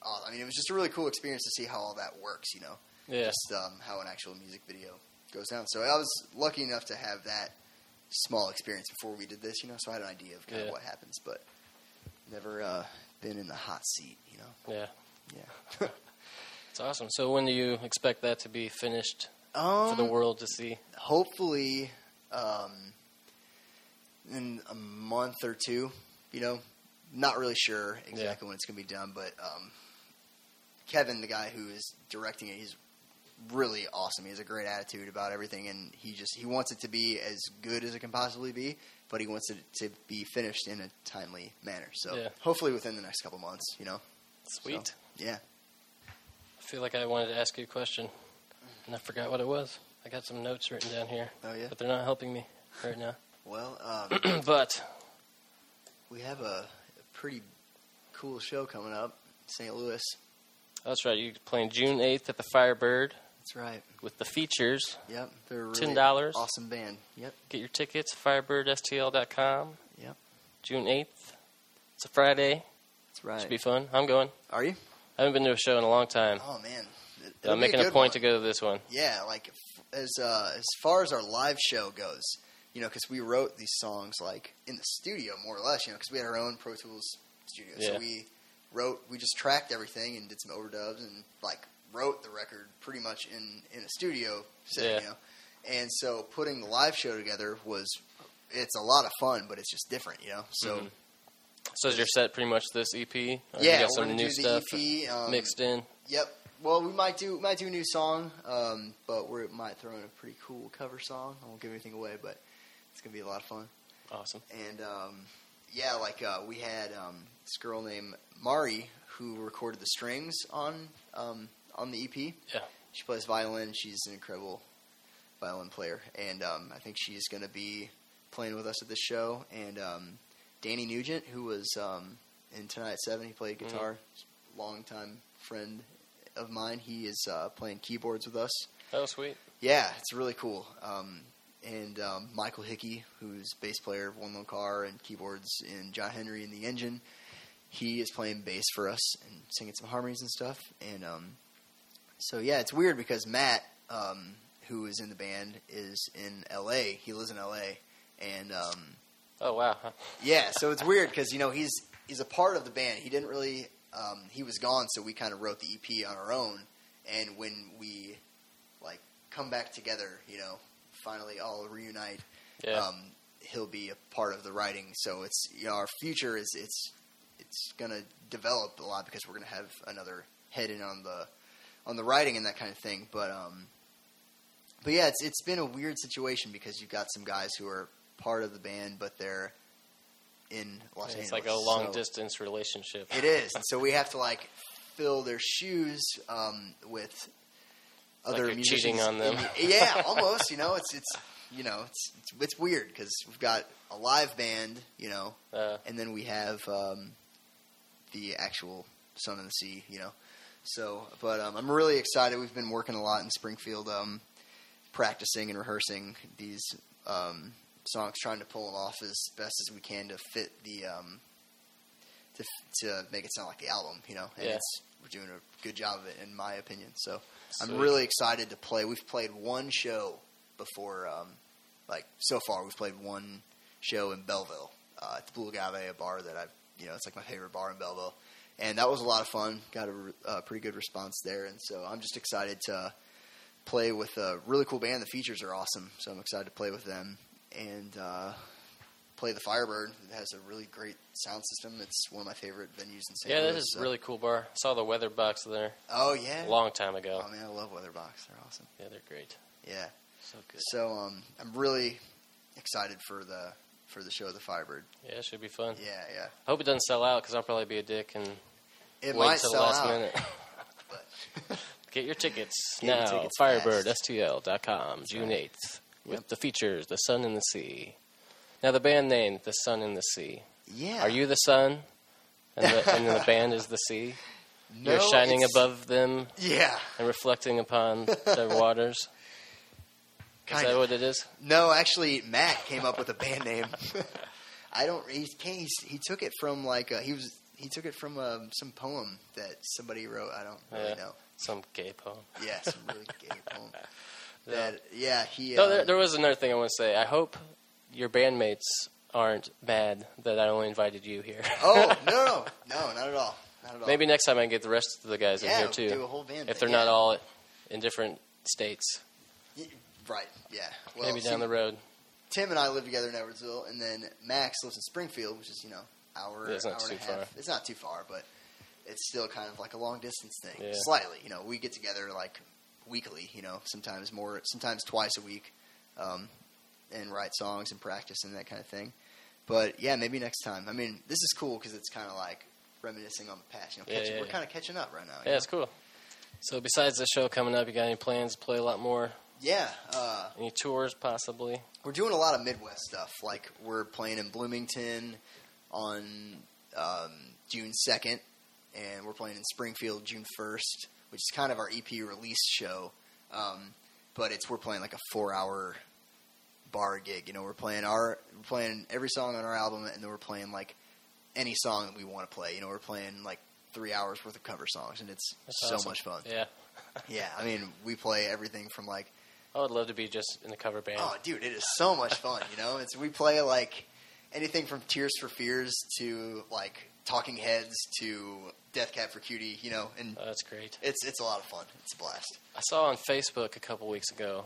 C: I mean, it was just a really cool experience to see how all that works. You know,
B: Yeah.
C: just um, how an actual music video goes down. So I was lucky enough to have that small experience before we did this. You know, so I had an idea of kind
B: Yeah.
C: of what happens, but never uh, been in the hot seat. You know.
B: Yeah.
C: Yeah.
B: It's awesome. So when do you expect that to be finished
C: um,
B: for the world to see?
C: hopefully um, in a month or two. You know, not really sure exactly when it's going to be done, but um, Kevin, the guy who is directing it, he's really awesome. He has a great attitude about everything, and he just he wants it to be as good as it can possibly be, but he wants it to be finished in a timely manner. So
B: Yeah.
C: hopefully within the next couple months. You know,
B: Sweet.
C: So, yeah.
B: I feel like I wanted to ask you a question, and I forgot what it was. I got some notes written down here,
C: Oh yeah.
B: but they're not helping me right now.
C: Well, um,
B: but
C: we have a, a pretty cool show coming up, St. Louis.
B: that's right. You're playing June 8th at the Firebird
C: That's right.
B: with the features.
C: Yep, they're really
B: $10.
C: Awesome band. Yep,
B: Get your tickets, firebirdstl.com.
C: Yep.
B: June 8th. It's a Friday.
C: that's right.
B: Should be fun. I'm going.
C: Are you?
B: I haven't been to a show in a long time.
C: Oh man, It-
B: I'm making a,
C: good
B: point
C: one.
B: to go to this one.
C: Yeah, like as uh, as far as our live show goes, you know, because we wrote these songs like in the studio more or less, you know, because we had our own Pro Tools studio,
B: Yeah.
C: so we wrote, we just tracked everything and did some overdubs and like wrote the record pretty much in in a studio setting,
B: Yeah.
C: you know, and so putting the live show together was. It's a lot of fun, but it's just different, you know. So
B: Mhm. So is your set pretty much this EP? Or you
C: yeah,
B: got
C: we're
B: some new stuff
C: EP um,
B: mixed in.
C: Yep. Well, we might do might do a new song, um, but we might throw in a pretty cool cover song. I won't give anything away, but it's gonna be a lot of fun.
B: Awesome.
C: And um, yeah, like uh, we had um, this girl named Mari who recorded the strings on um, on the EP.
B: Yeah.
C: She plays violin. She's an incredible violin player, and um, I think she's gonna be playing with us at this show. And um, Danny Nugent, who was um, in Tonight at Seven, he played guitar. Longtime friend of mine. He is uh, playing keyboards with us.
B: Oh, sweet.
C: Yeah, it's really cool. Um, and um, Michael Hickey, who's bass player of One Lone Car and keyboards in John Henry in the Engine, he is playing bass for us and singing some harmonies and stuff. And um, so yeah, it's weird because Matt, um, who is in the band, is in L.A. He lives in L.A. and um,
B: Oh, wow.
C: yeah, so it's weird because you know he's he's a part of the band. He didn't really um, he was gone, so we kind of wrote the EP on our own. And when we like come back together, you know, finally all reunite,
B: Yeah.
C: um, he'll be a part of the writing. So it's you know our future is it's it's gonna develop a lot because we're gonna have another head in on the on the writing and that kind of thing. But um, but yeah, it's it's been a weird situation because you've got some guys who are part of the band, but they're in Los
B: it's
C: Angeles.
B: It's like a long
C: so-
B: distance relationship.
C: It is, so we have to like fill their shoes um, with other
B: you're
C: musicians.
B: cheating on them.
C: yeah, almost. You know, it's it's you know it's it's, it's weird because we've got a live band, you know,
B: Uh,
C: and then we have um, the actual Sun and the Sea, you know. So, but um, I'm really excited. We've been working a lot in Springfield, um, practicing and rehearsing these um, songs, trying to pull them off as best as we can to fit the um, to to make it sound like the album, you know. And
B: Yeah.
C: it's, we're doing a good job of it, in my opinion. So, I'm really excited to play. We've played one show before, um, like so far. We've played one show in Belleville uh, at the Blue Agave, a bar that I, you know, it's like my favorite bar in Belleville, and that was a lot of fun. Got a re- uh, pretty good response there, and so I'm just excited to play with a really cool band. The features are awesome, so I'm excited to play with them and uh, play the Firebird. It has a really great sound system. It's one of my favorite venues in San
B: yeah,
C: Louis.
B: is
C: so-
B: a really cool bar. I saw the Weatherbox there
C: Oh yeah.
B: a long time ago.
C: Oh man, I love Weatherbox. They're awesome.
B: Yeah, they're great.
C: Yeah.
B: So good.
C: So um, I'm really excited for the for the show, of The Firebird.
B: Yeah, it should be fun.
C: Yeah, yeah.
B: I hope it doesn't sell out because I'll probably be a dick and
C: It
B: wait till the last
C: out.
B: minute. Get your tickets
C: Get your
B: now.
C: tickets
B: FirebirdSTL.com, June
C: right.
B: 8th, with
C: Yep.
B: the features The Sun and the Sea. Now, the band name, The Sun and the Sea.
C: yeah,
B: Are you the sun? And the, and the band is the sea?
C: No,
B: You're shining above them
C: Yeah,
B: and reflecting upon their waters? Is
C: kind
B: that
C: of.
B: what it is?
C: No, actually, Matt came up with a band name. I don't. He he, he took it from like uh, he was he took it from um, some poem that somebody wrote. I don't really
B: Yeah.
C: know.
B: Some gay poem.
C: Yeah, some really gay poem. That yeah he.
B: No,
C: uh,
B: there, there was another thing I want to say. I hope your bandmates aren't mad that I only invited you here.
C: oh no no no not at all not at all.
B: Maybe next time I can get the rest of the guys
C: yeah
B: in here too.
C: do a whole band.
B: if they're not all in different states.
C: Right. Yeah. Well,
B: Maybe down
C: see,
B: the road.
C: Tim and I live together in Edwardsville, and then Max lives in Springfield, which is you know hour
B: Yeah, it's not
C: hour and a half.
B: far.
C: It's not too far, but it's still kind of like a long distance thing.
B: Yeah.
C: Slightly, you know, we get together like weekly, you know, sometimes more, sometimes twice a week, um, and write songs and practice and that kind of thing. But yeah, maybe next time. I mean, this is cool because it's kind of like reminiscing on the past. You know,
B: Yeah,
C: catching,
B: yeah,
C: we're kind of catching up right now.
B: Yeah,
C: know?
B: it's cool. So besides the show coming up, you got any plans to play a lot more?
C: Yeah, uh,
B: Any tours possibly?
C: we're doing a lot of Midwest stuff. Like we're playing in Bloomington on um, June second, and we're playing in Springfield June first, which is kind of our EP release show. Um, but it's we're playing like a four hour bar gig. You know, we're playing our we're playing every song on our album, and then we're playing like any song that we want to play. You know, we're playing like three hours worth of cover songs, and it's
B: That's
C: so
B: awesome.
C: much fun.
B: Yeah,
C: Yeah, I mean, we play everything from like
B: I would love to be just in the cover band.
C: Oh, dude, it is so much fun. You know, it's we play like anything from Tears for Fears to like Talking Heads to Death Cab for Cutie. You know, and
B: Oh, that's great.
C: it's it's a lot of fun. It's a blast.
B: I saw on Facebook a couple weeks ago.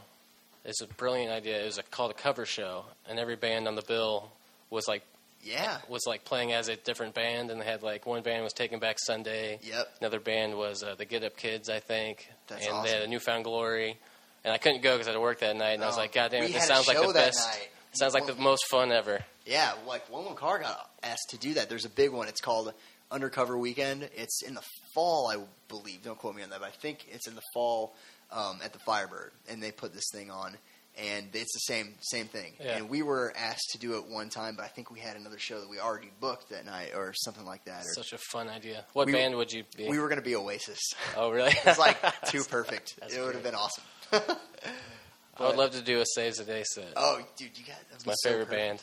B: It's a brilliant idea. It was a, called a cover show, and every band on the bill was like
C: Yeah.
B: was like playing as a different band, and they had like one band was Taking Back Sunday,
C: Yep.
B: another band was uh, the Get Up Kids, I think,
C: That's
B: and they had
C: awesome.
B: a New Found Glory. And I couldn't go because I had to work that night, and I was
C: Oh,
B: like, God damn it, this sounds like the best.
C: night.
B: Sounds like the most fun ever.
C: Yeah, like One Lone Car got asked to do that. There's a big one. It's called Undercover Weekend. It's in the fall, I believe. Don't quote me on that, but I think it's in the fall um, at the Firebird, and they put this thing on, and it's the same same thing.
B: Yeah.
C: And we were asked to do it one time, but I think we had another show that we already booked that night, or something like that. Or
B: Such a fun idea. What
C: We-
B: band would you be?
C: we were going to be Oasis.
B: oh, really?
C: It's like too perfect.
B: That's
C: it would have been awesome.
B: I would love to do a Saves the Day set.
C: oh, dude, you got
B: it's my favorite band.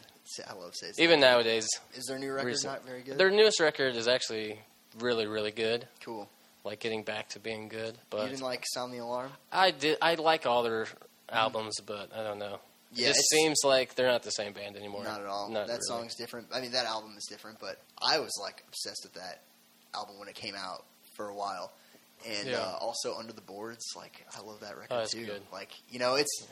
C: I love Saves.
B: Even nowadays,
C: is their new record
B: recent-
C: not very good?
B: their newest record is actually really, really good.
C: cool.
B: Like getting back to being good. But you
C: didn't like Sound the Alarm?
B: I did. I like all their albums, but I don't know.
C: Yeah,
B: it seems like they're not the same band anymore.
C: Not at all.
B: Not
C: that
B: really.
C: song's different. I mean, that album is different, but I was like obsessed with that album when it came out for a while. And
B: Yeah.
C: uh, also Under the Boards, like I love that record
B: Oh,
C: too.
B: good.
C: Like you know, it's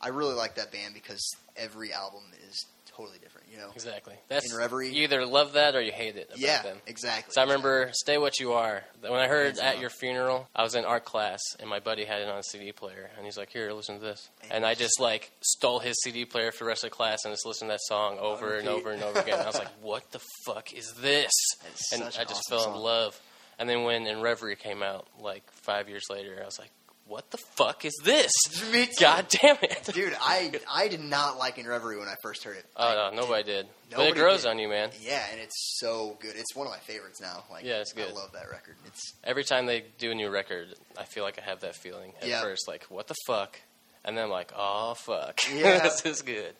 C: I really like that band because every album is totally different. You know,
B: Exactly. That's
C: In Reverie.
B: You either love that or you hate it about
C: yeah,
B: them.
C: exactly.
B: So I remember "Stay What You Are." When I heard at
C: down.
B: your funeral, I was in art class, and my buddy had it on a CD player, and he's like, "Here, listen to this." And I just like stole his CD player for the rest of the class and just listened to that song over and over and over again. I was like, "What the fuck is this?"
C: It's
B: And I just
C: awesome
B: fell
C: song.
B: in love. And then when "In Reverie" came out, like five years later, I was like, "What the fuck is this?"
C: Me too.
B: God damn it!
C: Dude, I I did not like In Reverie when I first heard it.
B: Oh no, nobody did. but
C: Nobody
B: it grows
C: did.
B: on you, man.
C: Yeah, and it's so good. It's one of my favorites now. Like,
B: Yeah, it's good.
C: I love that record. It's
B: Every time they do a new record, I feel like I have that feeling at
C: Yeah.
B: first, like what the fuck, and then I'm like, oh fuck,
C: Yeah.
B: this is good.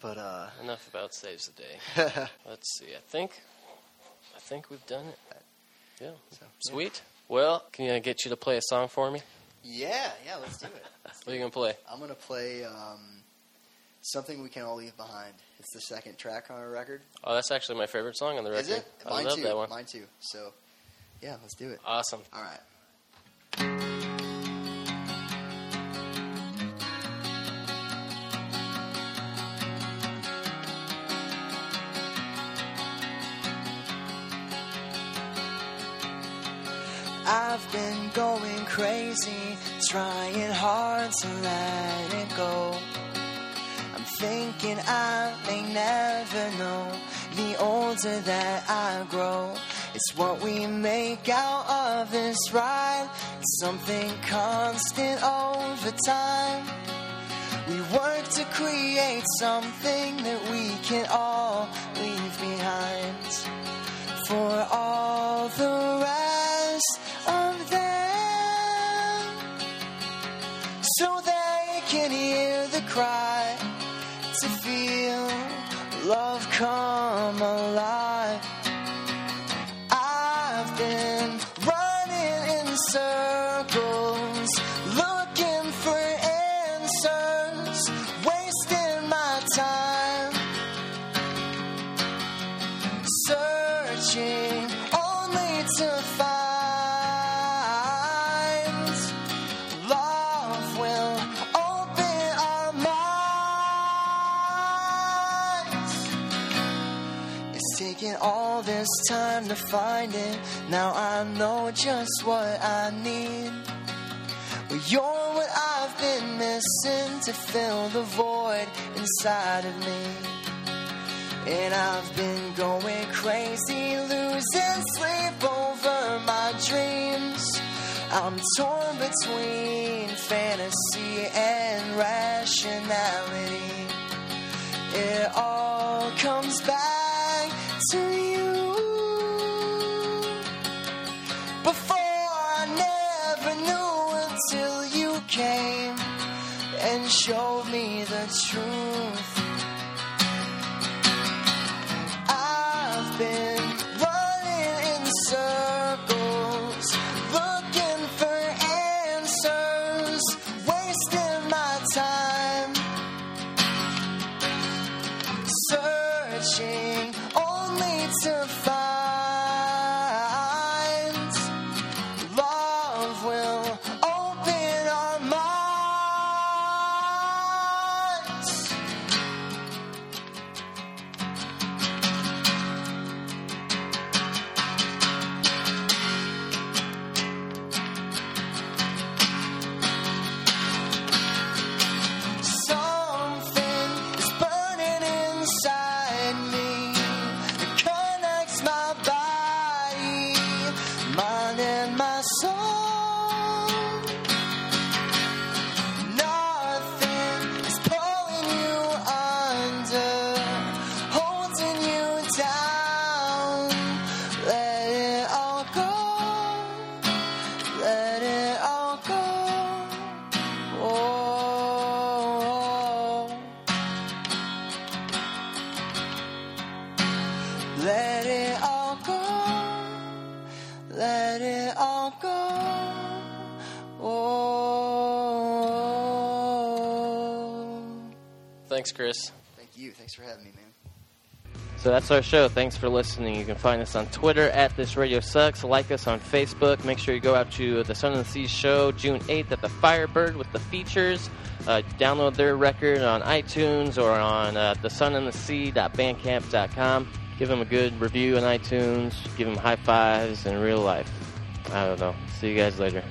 C: but uh,
B: Enough about saves the day. Let's see. I think, I think we've done it. Yeah,
C: so,
B: sweet. Well, can I get you to play a song for me?
C: Yeah, yeah. Let's do it.
B: What are you gonna play?
C: I'm gonna play um, something we can all leave behind. It's the second track on our record.
B: Oh, that's actually my favorite song on the record.
C: Is it?
B: I
C: Mine
B: love
C: too.
B: that one.
C: Mine too. So, yeah, let's do it.
B: Awesome.
C: All right.
D: Going crazy, trying hard to let it go. I'm thinking I may never know. The older that I grow,
C: It's what we make out of this ride. Something constant over time. We work to create something that we can all leave behind. For all the rest So they can hear the cry to feel love come alive. To find it. Now I know just what I need. Well, you're what I've been missing to fill the void inside of me. And I've been going crazy, losing sleep over my dreams. I'm torn between fantasy and rationality. It all comes back to you. Me you.
A: Thanks
E: for having me, man.
A: So that's our show. Thanks for listening. You can find us on Twitter at This Radio Sucks. Like us on Facebook. Make sure you go out to the Sun and the Sea show June 8th at the Firebird with the features. Uh, download their record on iTunes or on uh, thesunandthesea.bandcamp.com. Give them a good review on iTunes. Give them high fives in real life. I don't know. See you guys later.